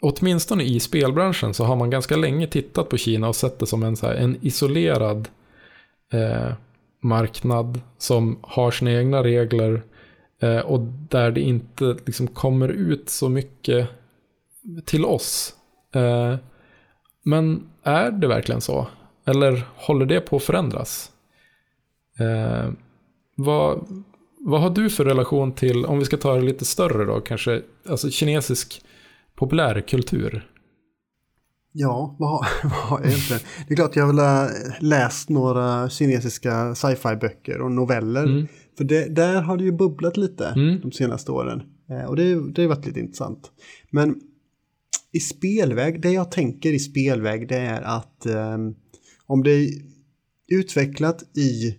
B: åtminstone i spelbranschen så har man ganska länge tittat på Kina och sett det som en, så här, en isolerad eh, marknad som har sina egna regler eh, och där det inte liksom kommer ut så mycket till oss. Eh, men är det verkligen så? Eller håller det på att förändras? Eh, vad, vad har du för relation till, om vi ska ta det lite större då, kanske, alltså kinesisk populärkultur?
A: Ja, vad har, vad har jag egentligen? Det är klart jag har läst några kinesiska sci-fi böcker och noveller.
B: Mm.
A: För det, där har det ju bubblat lite
B: Mm.
A: de senaste åren. Eh, och det, det har varit lite intressant. Men i spelväg, det jag tänker i spelväg det är att eh, om det är utvecklat i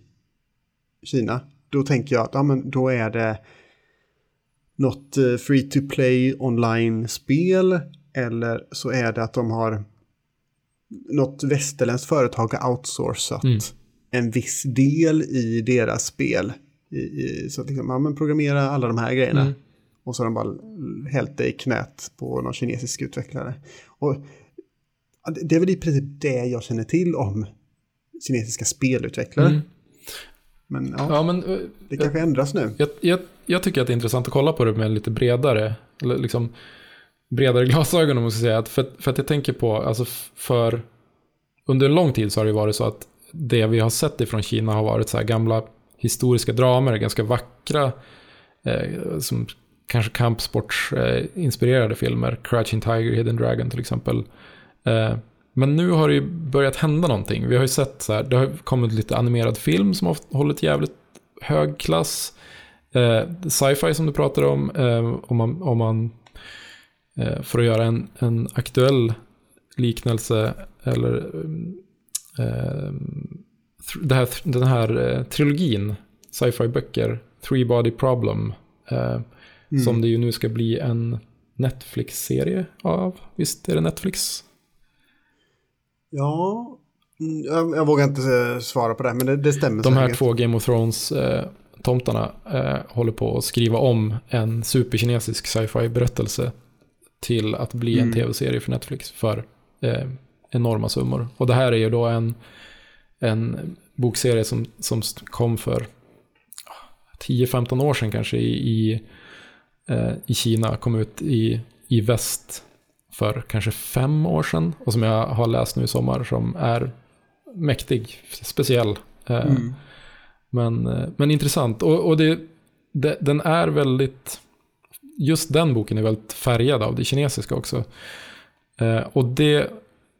A: Kina, då tänker jag att ja, men då är det något eh, free to play online-spel eller så är det att de har något västerländskt företag har outsourcat
B: Mm.
A: en viss del i deras spel. I, i, så att liksom, ja, men programmera alla de här grejerna.
B: Mm.
A: Och så har de bara hällt det i knät på någon kinesisk utvecklare. Och det- är väl i princip det jag känner till om kinesiska spelutvecklare.
B: Mm.
A: Men ja,
B: Ja, men eh,
A: det kanske ändras nu.
B: jag, jag, jag tycker att det är intressant att kolla på det med lite bredare, liksom bredare glasögon om man ska säga. För, för att jag tänker på, alltså för under en lång tid så har det varit så att det vi har sett ifrån Kina har varit så här gamla historiska dramer, ganska vackra, eh, som kanske kampsportsinspirerade filmer. Crouching Tiger, Hidden Dragon till exempel. Eh, men nu har det ju börjat hända någonting. Vi har ju sett så här, det har kommit lite animerad film som har hållit jävligt hög klass. Eh, Sci-fi som du pratade om, eh, om man, om man eh, för att göra en, en aktuell liknelse eller eh, det här, den här eh, trilogin, sci-fi böcker, Three Body Problem, eh,
A: Mm.
B: som det ju nu ska bli en Netflix-serie av. Visst är det Netflix?
A: Ja, mm, jag, jag vågar inte eh, svara på det, men det, det stämmer
B: De här
A: säkert.
B: två Game of Thrones-tomtarna eh, håller på att skriva om en superkinesisk sci-fi berättelse till att bli en
A: Mm.
B: tv-serie för Netflix för eh, enorma summor. Och det här är ju då en, en bokserie som, som kom för 10-15 år sedan kanske i, i, eh, i Kina, kom ut i, i väst för kanske fem år sedan och som jag har läst nu i sommar som är mäktig, speciell. Eh,
A: Mm.
B: men, eh, men intressant. Och, och det, det, den är väldigt, just den boken är väldigt färgad av det kinesiska också. Eh, och det,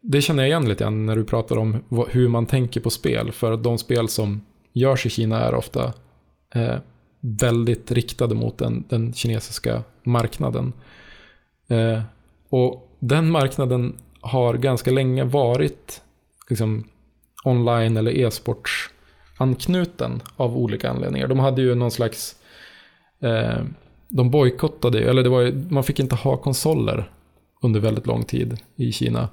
B: det känner jag igen lite grann när du pratar om hur man tänker på spel. För de spel som görs i Kina är ofta eh, väldigt riktade mot den, den kinesiska marknaden. Eh, och den marknaden har ganska länge varit liksom, online eller e-sports anknuten av olika anledningar. De hade ju någon slags... Eh, de bojkottade, eller det var ju, man fick inte ha konsoler under väldigt lång tid i Kina.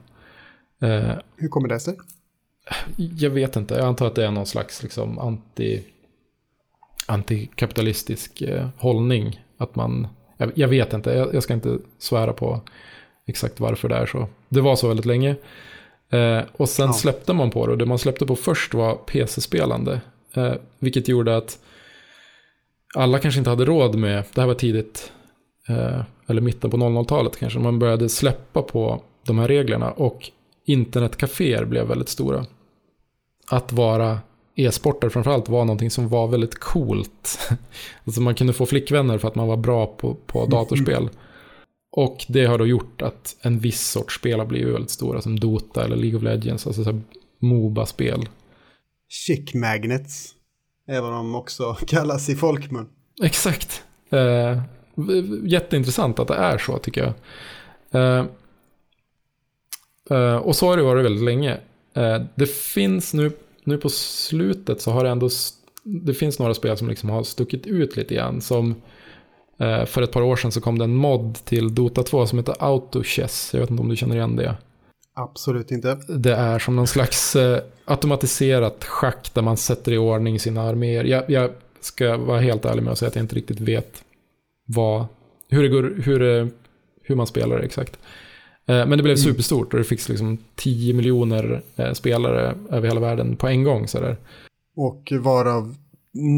B: Eh,
A: Hur kommer det sig?
B: jag vet inte, jag antar att det är någon slags liksom anti, antikapitalistisk eh, hållning. Att man, jag, jag vet inte, jag, jag ska inte svära på exakt varför det är så. Det var så väldigt länge. Eh, och sen
A: Ja.
B: släppte man på det och det man släppte på först var PC-spelande. Eh, vilket gjorde att alla kanske inte hade råd med, det här var tidigt, eh, eller mitten på 00-talet kanske, man började släppa på de här reglerna och internetcaféer blev väldigt stora. Att vara e-sportare framförallt var någonting som var väldigt coolt. alltså man kunde få flickvänner för att man var bra på, på datorspel. Och det har då gjort att en viss sorts spel har blivit väldigt stora, som Dota eller League of Legends, alltså så Moba-spel.
A: Chick magnets är vad de också kallas i folkmun.
B: Exakt. Eh, jätteintressant att det är så tycker jag. Eh, eh, och så har det varit väldigt länge. Eh, det finns nu, nu på slutet så har det ändå, det finns några spel som liksom har stuckit ut lite grann. Som eh, för ett par år sedan så kom det en mod till Dota 2 som heter Autochess. Jag vet inte om du känner igen det.
A: Absolut inte.
B: Det är som någon slags eh, automatiserat schack där man sätter i ordning sina arméer. Jag, jag ska vara helt ärlig med att säga att jag inte riktigt vet vad, hur, det går, hur, det, hur man spelar det exakt. Eh, men det blev superstort och det fick liksom 10 miljoner eh, spelare över hela världen på en gång. Sådär.
A: Och varav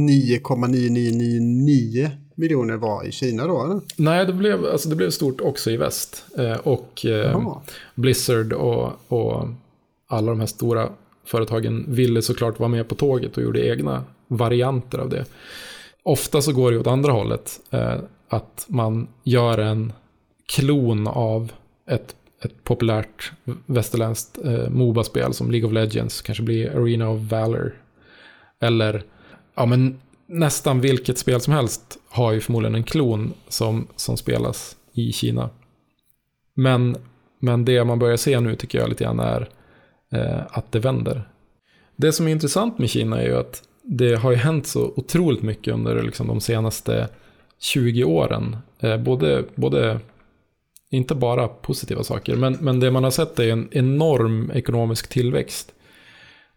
A: 9,9999 miljoner var i Kina då, eller?
B: Nej, det blev, alltså det blev stort också i väst. Eh, och
A: Jaha.
B: Blizzard och, och alla de här stora företagen ville såklart vara med på tåget och gjorde egna varianter av det. Ofta så går det åt andra hållet. Att man gör en klon av ett, ett populärt västerländskt eh, Moba-spel som League of Legends kanske blir Arena of Valor. Eller, ja men nästan vilket spel som helst har ju förmodligen en klon som, som spelas i Kina. Men, men det man börjar se nu tycker jag lite grann är eh, att det vänder. Det som är intressant med Kina är ju att det har ju hänt så otroligt mycket under liksom, de senaste 20 åren. Eh, både, både, inte bara positiva saker, men, men det man har sett är en enorm ekonomisk tillväxt.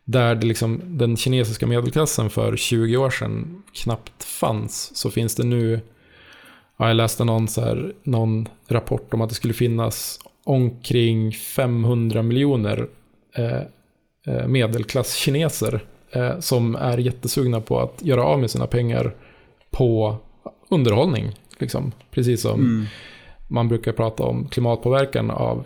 B: Där det liksom, den kinesiska medelklassen för 20 år sedan knappt fanns, så finns det nu, ja, jag läste någon, så här, någon rapport om att det skulle finnas omkring 500 miljoner eh, eh, medelklasskineser eh, som är jättesugna på att göra av med sina pengar på underhållning. Liksom. Precis som mm man brukar prata om klimatpåverkan av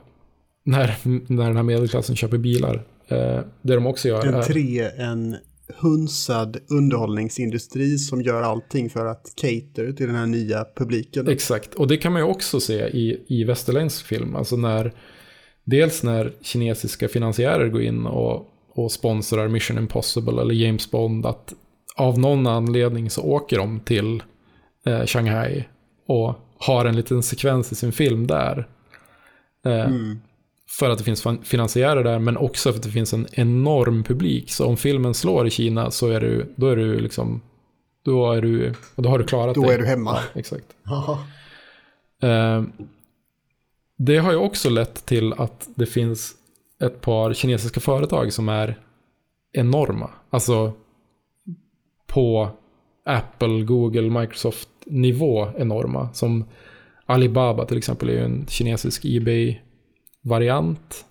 B: när, när den här medelklassen köper bilar. Eh, det de också gör
A: en är... Tre, en hunsad underhållningsindustri som gör allting för att cater till den här nya publiken.
B: Exakt, och det kan man ju också se i, i västerländsk film. Alltså när, dels när kinesiska finansiärer går in och, och sponsrar Mission Impossible eller James Bond, att av någon anledning så åker de till eh, Shanghai och har en liten sekvens i sin film där. Eh, mm. För att det finns finansiärer där, men också för att det finns en enorm publik. Så om filmen slår i Kina så är du, då är du liksom, då är du, då har du klarat
A: då
B: det.
A: Då är du hemma. Ja,
B: exakt. eh, det har ju också lett till att det finns ett par kinesiska företag som är enorma. Alltså på Apple, Google, Microsoft-nivå enorma. Som Alibaba till exempel är ju en kinesisk Ebay-variant.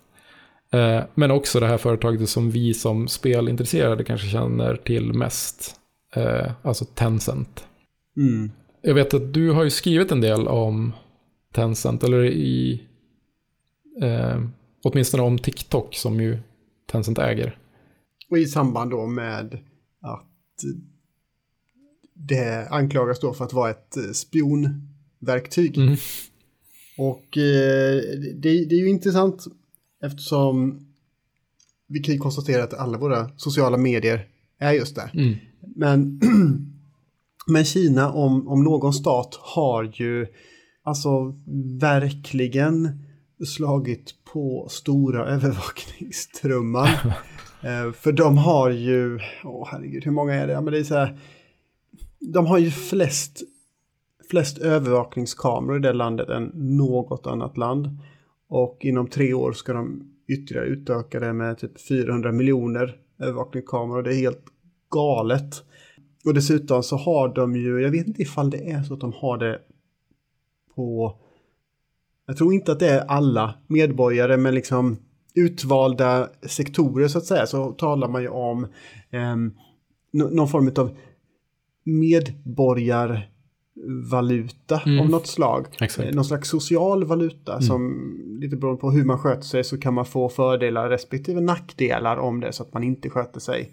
B: Eh, men också det här företaget som vi som spelintresserade kanske känner till mest. Eh, alltså Tencent. Mm. Jag vet att du har ju skrivit en del om Tencent, eller i... Eh, åtminstone om TikTok som ju Tencent äger.
A: Och i samband då med att det anklagas då för att vara ett eh, spionverktyg. Mm. Och eh, det, det, är ju intressant eftersom vi kan ju konstatera att alla våra sociala medier är just det. Mm. Men, men Kina, om, om någon stat, har ju alltså verkligen slagit på stora övervakningstrumman. eh, för de har ju, åh herregud, hur många är det? Ja, men det är så här, de har ju flest, flest övervakningskameror i det landet än något annat land. Och inom tre år ska de ytterligare utöka det med typ 400 miljoner övervakningskameror. Det är helt galet. Och dessutom så har de ju, jag vet inte ifall det är så att de har det på, jag tror inte att det är alla medborgare men liksom utvalda sektorer så att säga så talar man ju om eh, någon form av medborgarvaluta mm. av något slag. Exakt. Eh, någon slags social valuta mm. som lite beroende på hur man sköter sig så kan man få fördelar respektive nackdelar om det så att man inte sköter sig.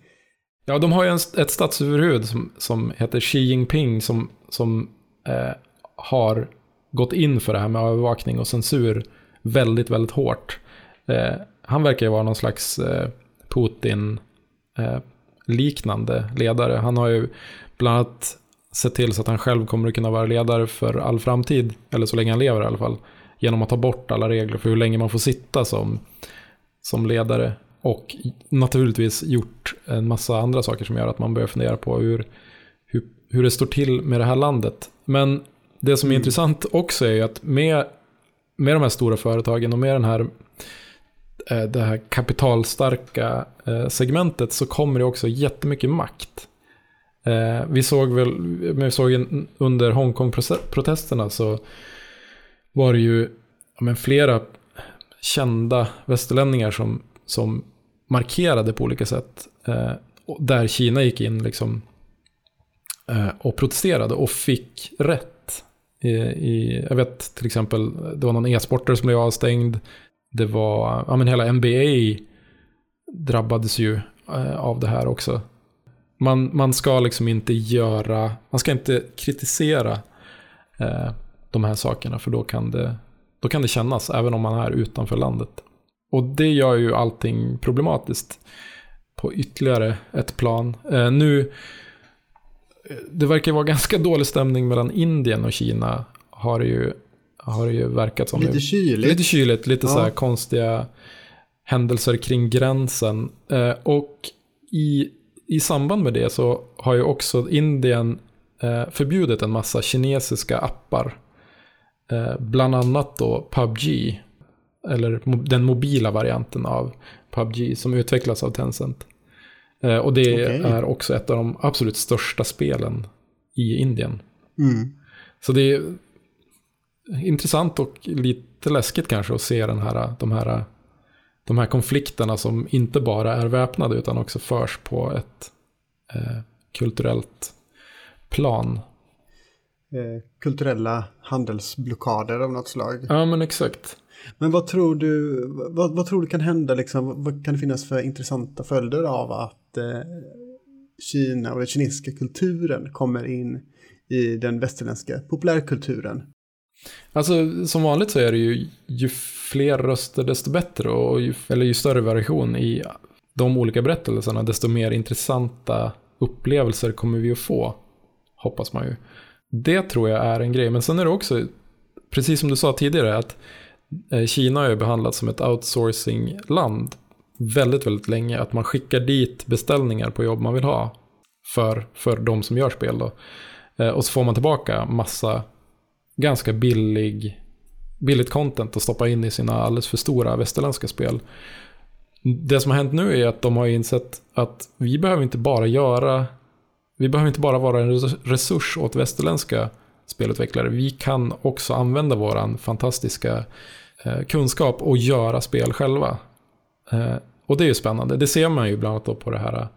B: Ja, de har ju en, ett statsöverhuvud som, som heter Xi Jinping som, som eh, har gått in för det här med övervakning och censur väldigt, väldigt hårt. Eh, han verkar ju vara någon slags eh, Putin eh, liknande ledare. Han har ju bland annat sett till så att han själv kommer att kunna vara ledare för all framtid, eller så länge han lever i alla fall, genom att ta bort alla regler för hur länge man får sitta som, som ledare. Och naturligtvis gjort en massa andra saker som gör att man börjar fundera på hur, hur, hur det står till med det här landet. Men det som är mm. intressant också är ju att med, med de här stora företagen och med den här eh, det här kapitalstarka eh, segmentet så kommer det också jättemycket makt. Eh, vi såg väl, vi såg en, under Hongkong-protesterna så var det ju ja, men flera kända västerlänningar som, som markerade på olika sätt. Eh, där Kina gick in liksom, eh, och protesterade och fick rätt. I, i, jag vet till exempel, det var någon e-sportare som blev avstängd. Det var, ja men hela NBA drabbades ju eh, av det här också man, man ska liksom inte göra, man ska inte kritisera eh, de här sakerna för då kan det då kan det kännas även om man är utanför landet. Och det gör ju allting problematiskt på ytterligare ett plan. Eh, nu, det verkar vara ganska dålig stämning mellan Indien och Kina. Har det ju, har det ju verkat som.
A: Lite kyligt.
B: Lite kyligt, lite
A: Ja.
B: så här konstiga händelser kring gränsen. Eh, och i, i samband med det så har ju också Indien eh, förbjudit en massa kinesiska appar. Eh, bland annat då PubG, eller den mobila varianten av PubG som utvecklas av Tencent. Eh, och det
A: Okej.
B: är också ett av de absolut största spelen i Indien.
A: Mm.
B: Så det är intressant och lite läskigt kanske att se den här, de, här, de här konflikterna som inte bara är väpnade utan också förs på ett eh, kulturellt plan.
A: Eh, kulturella handelsblockader av något slag.
B: Ja men exakt.
A: Men vad tror du, vad, vad tror du kan hända liksom? Vad kan det finnas för intressanta följder av att eh, Kina och den kinesiska kulturen kommer in i den västerländska populärkulturen?
B: Alltså som vanligt så är det ju ju fler röster desto bättre och ju, eller ju större variation i de olika berättelserna desto mer intressanta upplevelser kommer vi att få. Hoppas man ju. Det tror jag är en grej. Men sen är det också, precis som du sa tidigare, att eh, Kina har ju behandlats som ett outsourcing-land väldigt, väldigt länge. Att man skickar dit beställningar på jobb man vill ha för, för de som gör spel. Då. Eh, och så får man tillbaka massa ganska billig, billigt content att stoppa in i sina alldeles för stora västerländska spel. Det som har hänt nu är att de har insett att vi behöver inte bara göra, vi behöver inte bara vara en resurs åt västerländska spelutvecklare. Vi kan också använda vår fantastiska eh, kunskap och göra spel själva. Eh, och det är ju spännande. Det ser man ju bland annat då på det här eh,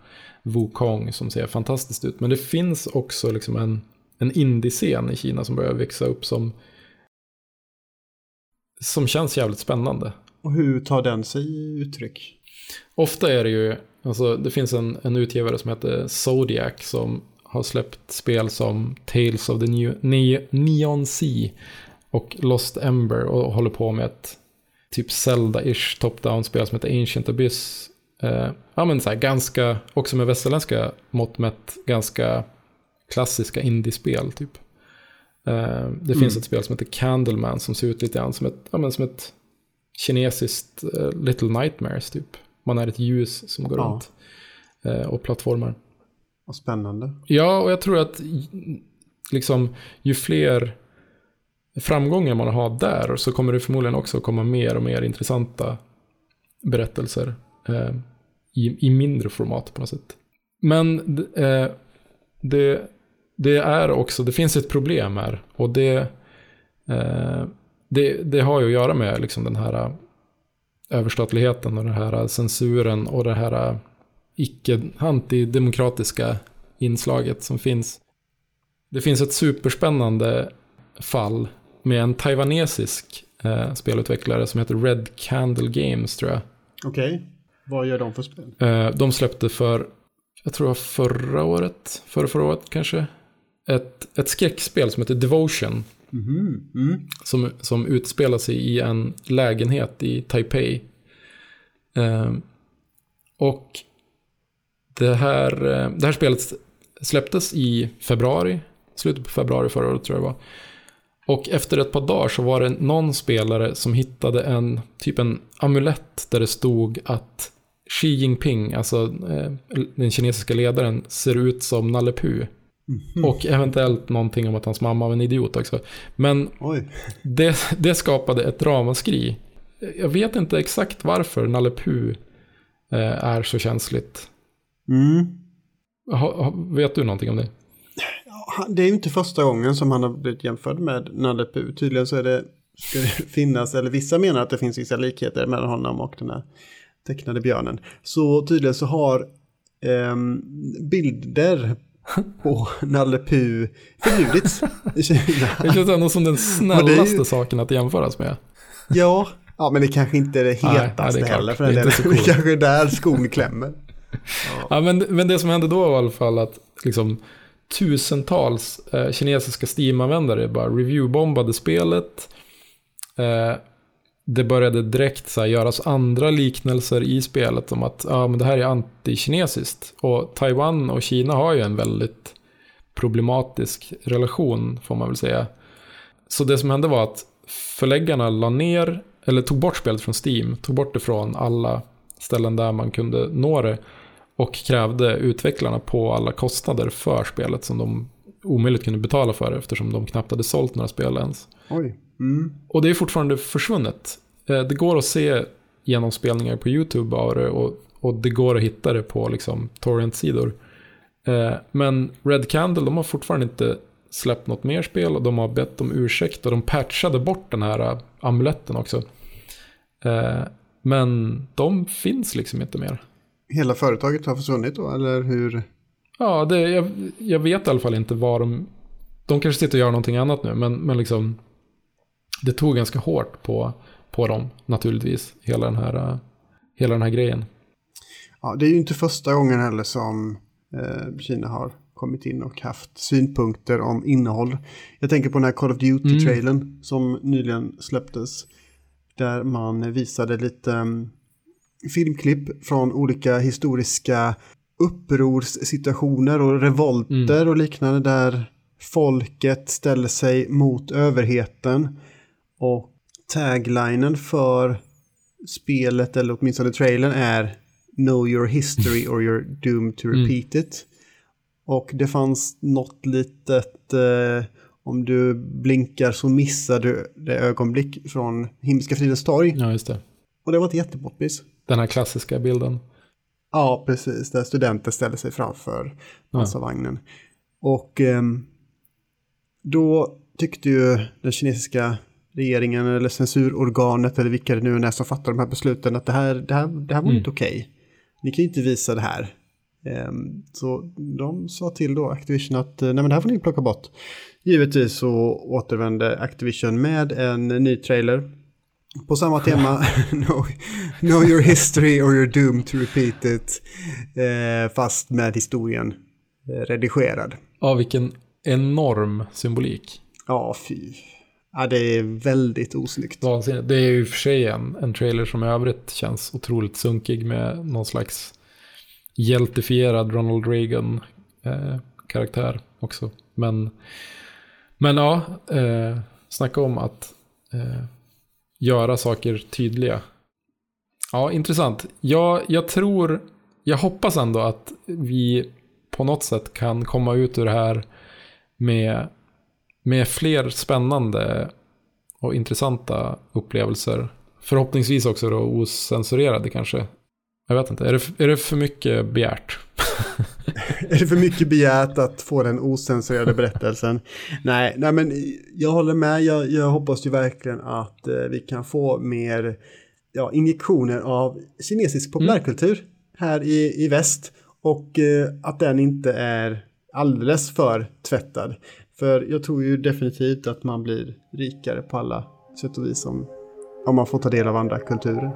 B: Wukong som ser fantastiskt ut. Men det finns också liksom en, en indie-scen i Kina som börjar växa upp som som känns jävligt spännande.
A: Och hur tar den sig i uttryck?
B: Ofta är det ju, alltså det finns en, en utgivare som heter Zodiac som har släppt spel som Tales of the New, ne, Neon Sea och Lost Ember och håller på med ett typ Zelda-ish top-down-spel som heter Ancient Abyss. Eh, ja men så här ganska, också med västerländska mått mätt, ganska klassiska indie-spel typ. Eh, det finns ett spel som heter Candleman som ser ut lite grann som ett, ja, men som ett kinesiskt eh, Little Nightmares typ. Man är ett ljus som går
A: Ja.
B: runt eh, och plattformar.
A: Vad spännande.
B: Ja, och jag tror att liksom, ju fler framgångar man har där så kommer det förmodligen också komma mer och mer intressanta berättelser eh, i, i mindre format på något sätt. Men det, det är också, det finns ett problem här och det, eh, det, det har ju att göra med liksom den här eh, överstatligheten och den här censuren och det här icke antidemokratiska inslaget som finns. Det finns ett superspännande fall med en taiwanesisk eh, spelutvecklare som heter Red Candle Games tror jag.
A: Okej, vad gör de för spel?
B: Eh, de släppte för, jag tror förra året, förra, förra året kanske, ett, ett skräckspel som heter Devotion.
A: Mhm, Mm.
B: som, som utspelar sig i en lägenhet i Taipei. Eh, och det här, eh, det här spelet släpptes i februari, slutet på februari förra året tror jag det var. Och efter ett par dagar så var det någon spelare som hittade en typ en amulett där det stod att Xi Jinping, alltså eh, den kinesiska ledaren, ser ut som Nalle Puh. Och eventuellt någonting om att hans mamma var en idiot också. Men det, det skapade ett ramaskri. Jag vet inte exakt varför Nalle Puh eh, är så känsligt.
A: Mm.
B: Ha, ha, vet du någonting om det?
A: Det är ju inte första gången som han har blivit jämförd med Nalle Puh. Tydligen så är det, ska det finnas, eller vissa menar att det finns vissa likheter mellan honom och den här tecknade björnen. Så tydligen så har ehm, bilder på Nalle Puh förbjudits i Kina.
B: Det känns ändå som den
A: det
B: snällaste
A: ju-
B: saken att jämföras med.
A: Ja, ja, men det kanske inte är det
B: Nej, nej,
A: hetaste
B: det är
A: heller för
B: Det är
A: Det
B: coolt.
A: kanske är där skon klämmer.
B: Ja, men, men det som hände då var i alla fall att liksom, tusentals eh, kinesiska Steam-användare bara reviewbombade spelet. eh, det började direkt så här, göras andra liknelser i spelet om att ah, men det här är antikinesiskt. Och Taiwan och Kina har ju en väldigt problematisk relation får man väl säga. Så det som hände var att förläggarna la ner, eller tog bort spelet från Steam, tog bort det från alla ställen där man kunde nå det och krävde utvecklarna på alla kostnader för spelet som de omöjligt kunde betala för eftersom de knappt hade sålt några spel ens.
A: Oj. Mm.
B: Och det är fortfarande försvunnet. Eh, Det går att se genomspelningar på YouTube av det och, och det går att hitta det på liksom, torrent-sidor. Eh, Men Red Candle, de har fortfarande inte släppt något mer spel och de har bett om ursäkt och de patchade bort den här eh, amuletten också. Men de finns liksom inte mer.
A: Hela företaget har försvunnit då, eller hur?
B: Ja, det, jag, jag vet i alla fall inte vad de... De kanske sitter och gör någonting annat nu, men, men liksom... Det tog ganska hårt på, på dem, naturligtvis, hela den här, eh, hela den här grejen.
A: Ja, det är ju inte första gången heller som eh, Kina har kommit in och haft synpunkter om innehåll. Jag tänker på den här Call of Duty-trailern som nyligen släpptes. Där man visade lite um, filmklipp från olika historiska upprorssituationer och revolter och liknande där folket ställer sig mot överheten. Och taglinen för spelet, eller åtminstone trailern, är Know your history or you're doomed to repeat it. Och det fanns något litet, eh, om du blinkar så missar du det ögonblick från Himmelska fridens torg.
B: Ja, just det.
A: Och det var ett jättepoppis.
B: Den här klassiska bilden.
A: Ja, precis. Där studenter ställer sig framför pansarvagnen. Och ehm, då tyckte ju den kinesiska regeringen eller censurorganet eller vilka det nu än är som fattar de här besluten att det här, det här, det här var inte okej. Ni kan inte visa det här. Ehm, så de sa till då Activision att eh, nej men det här får ni plocka bort. Givetvis så återvände Activision med en ny trailer. På samma tema, know, know your history or you're doomed to repeat it. Eh, fast med historien eh, redigerad.
B: Ja, vilken enorm symbolik.
A: Ja, fy. Ja, det är väldigt osnyggt.
B: Vansinnigt. Det är ju i och för sig en, en trailer som i övrigt känns otroligt sunkig med någon slags hjältifierad Ronald Reagan-karaktär eh, också. Men, men ja, eh, snacka om att eh, göra saker tydliga. Ja, intressant. Jag, jag tror, jag hoppas ändå att vi på något sätt kan komma ut ur det här med, med fler spännande och intressanta upplevelser. Förhoppningsvis också då osensurerade kanske. Jag vet inte, är det, är det för mycket begärt?
A: Är det för mycket begärt att få den osensurerade berättelsen? nej, nej, men jag håller med. Jag, jag hoppas ju verkligen att eh, vi kan få mer ja, injektioner av kinesisk populärkultur här i, i väst. Och eh, att den inte är alldeles för tvättad. För jag tror ju definitivt att man blir rikare på alla sätt och vis om, om man får ta del av andra kulturer.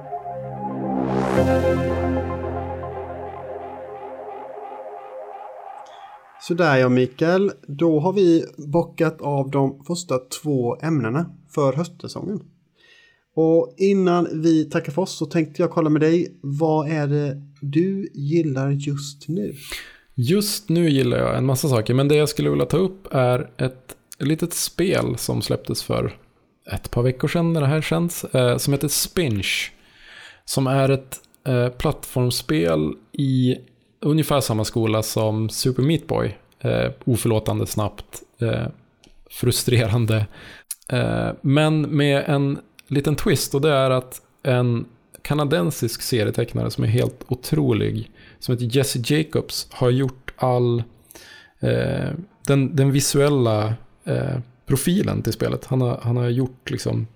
A: Sådär ja Mikael, då har vi bockat av de första två ämnena för höstsäsongen. Och innan vi tackar för oss så tänkte jag kolla med dig, vad är det du gillar just nu?
B: Just nu gillar jag en massa saker, men det jag skulle vilja ta upp är ett litet spel som släpptes för ett par veckor sedan när det här känns, eh, som heter Spinch. Som är ett eh, plattformsspel i ungefär samma skola som Super Meat Boy. Eh, oförlåtande snabbt, eh, frustrerande. Eh, men med en liten twist och det är att en kanadensisk serietecknare som är helt otrolig, som heter Jesse Jacobs, har gjort all eh, den, den visuella eh, profilen till spelet. Han har, han har gjort liksom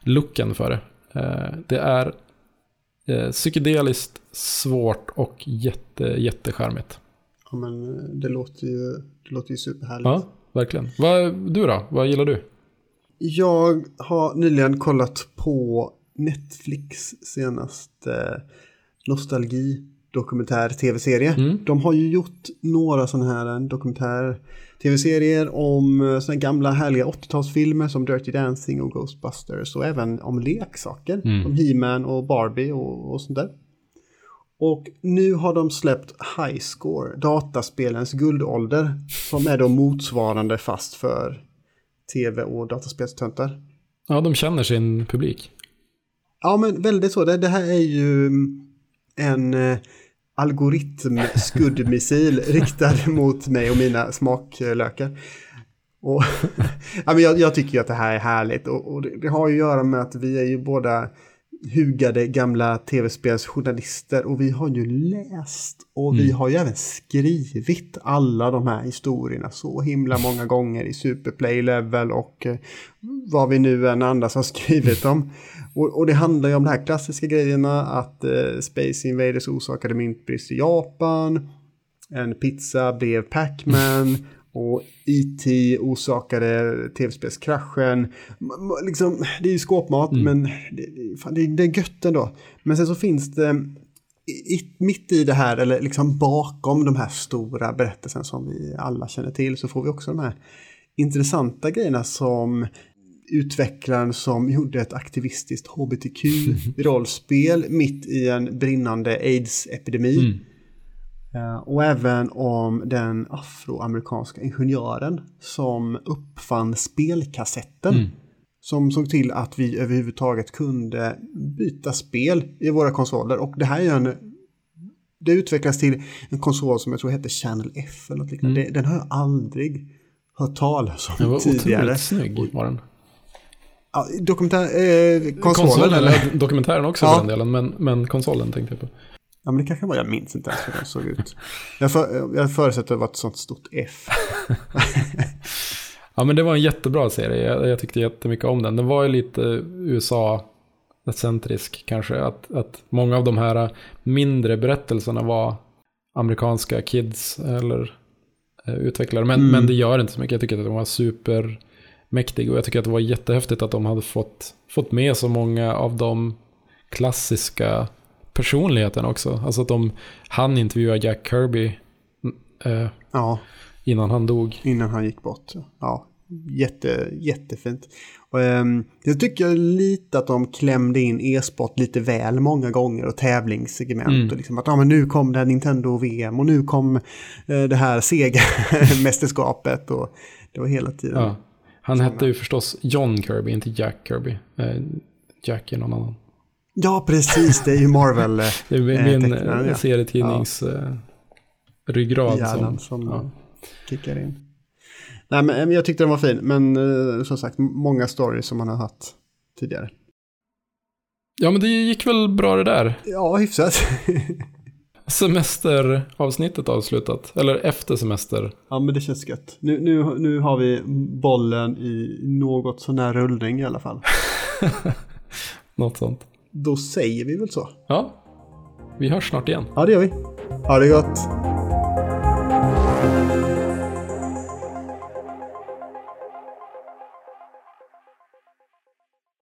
B: looken för det. Eh, det är eh, psykedeliskt, svårt och jätte, jättecharmigt.
A: Ja, men eh, det låter ju, det låter ju superhärligt.
B: Ja, verkligen. Vad, du då? Vad gillar du?
A: Jag har nyligen kollat på Netflix senaste nostalgi dokumentär tv-serie.
B: Mm.
A: De har ju gjort några sådana här dokumentär tv-serier om eh, såna gamla härliga 80-talsfilmer som Dirty Dancing och Ghostbusters och även om leksaker.
B: Mm.
A: Som He-Man och Barbie och, och sånt där. Och nu har de släppt High Score, dataspelens guldålder, som är då motsvarande fast för tv och dataspelstöntar.
B: Ja, de känner sin publik.
A: Ja, men väldigt så. Det, det här är ju en eh, algoritmskuddmissil riktad mot mig och mina smaklökar. Och, ja, men jag, jag tycker ju att det här är härligt och, och det, det har ju att göra med att vi är ju båda hugade gamla tv-spelsjournalister och vi har ju läst och vi har ju även skrivit alla de här historierna så himla många gånger i Superplay Level och eh, vad vi nu än andas har skrivit dem. Och, och det handlar ju om de här klassiska grejerna att eh, Space Invaders orsakade myntbrist i Japan, en pizza blev Pac-Man och E.T. orsakade tv-spelskraschen. Liksom, det är ju skåpmat, men det, fan, det, det är gött ändå. Men sen så finns det i- mitt i det här, eller liksom bakom de här stora berättelserna som vi alla känner till, så får vi också de här intressanta grejerna som utvecklaren som gjorde ett aktivistiskt hbtq-rollspel mitt i en brinnande aids-epidemi.
B: Mm.
A: Eh, Och även om den afroamerikanska ingenjören som uppfann spelkassetten.
B: Mm.
A: Som såg till att vi överhuvudtaget kunde byta spel i våra konsoler. Och det här är en... Det utvecklas till en konsol som jag tror hette Channel F eller något liknande.
B: Mm.
A: Den har jag aldrig hört talas
B: Den
A: om
B: var
A: tidigare.
B: otroligt snygg var den.
A: Ja, dokumentär... Eh, konsolen, eller?
B: ja, Dokumentären också
A: Ja.
B: för den delen, men, men konsolen tänkte jag på.
A: Ja, men det kanske var, jag minns inte ens hur den såg ut. Jag, för, jag förutsätter att det var ett sånt stort F.
B: Ja, men det var en jättebra serie. Jag, jag tyckte jättemycket om den. Den var ju lite USA-centrisk kanske. Att, att många av de här mindre berättelserna var amerikanska kids eller eh, utvecklare. Men,
A: Mm.
B: men det gör inte så mycket. Jag tycker att den var supermäktig. Och jag tycker att det var jättehäftigt att de hade fått, fått med så många av de klassiska personligheterna också. Alltså att de hann intervjua Jack Kirby eh,
A: Ja,
B: innan han dog.
A: innan han gick bort. Ja, jätte, jättefint. Och, ehm, jag tycker lite att de klämde in e-sport lite väl många gånger och tävlingssegment.
B: Mm.
A: Och liksom att ja, men nu kom det här Nintendo VM och nu kom eh, det här Sega-mästerskapet. Och det var hela tiden.
B: Ja. Han
A: Såna.
B: hette ju förstås John Kirby, inte Jack Kirby. Eh, Jack är någon annan.
A: Ja, precis. Det är ju Marvel. eh,
B: Det är
A: Eh,
B: min eh,
A: ja.
B: serietidnings eh, ryggrad.
A: Hjärnan
B: Som,
A: som
B: ja.
A: kickar in. Nej, men men jag tyckte den var fin. Men eh, som sagt, många stories som man har hört tidigare.
B: ja, men det gick väl bra det där.
A: Ja, hyfsat.
B: Semesteravsnittet avslutat. Eller efter semester.
A: ja, men det känns gött. Nu, nu, nu har vi bollen i något sån här rullning i alla fall.
B: Något sånt.
A: Då säger vi väl så.
B: Ja, vi hörs snart igen.
A: Ja, det gör vi. Ha det gott.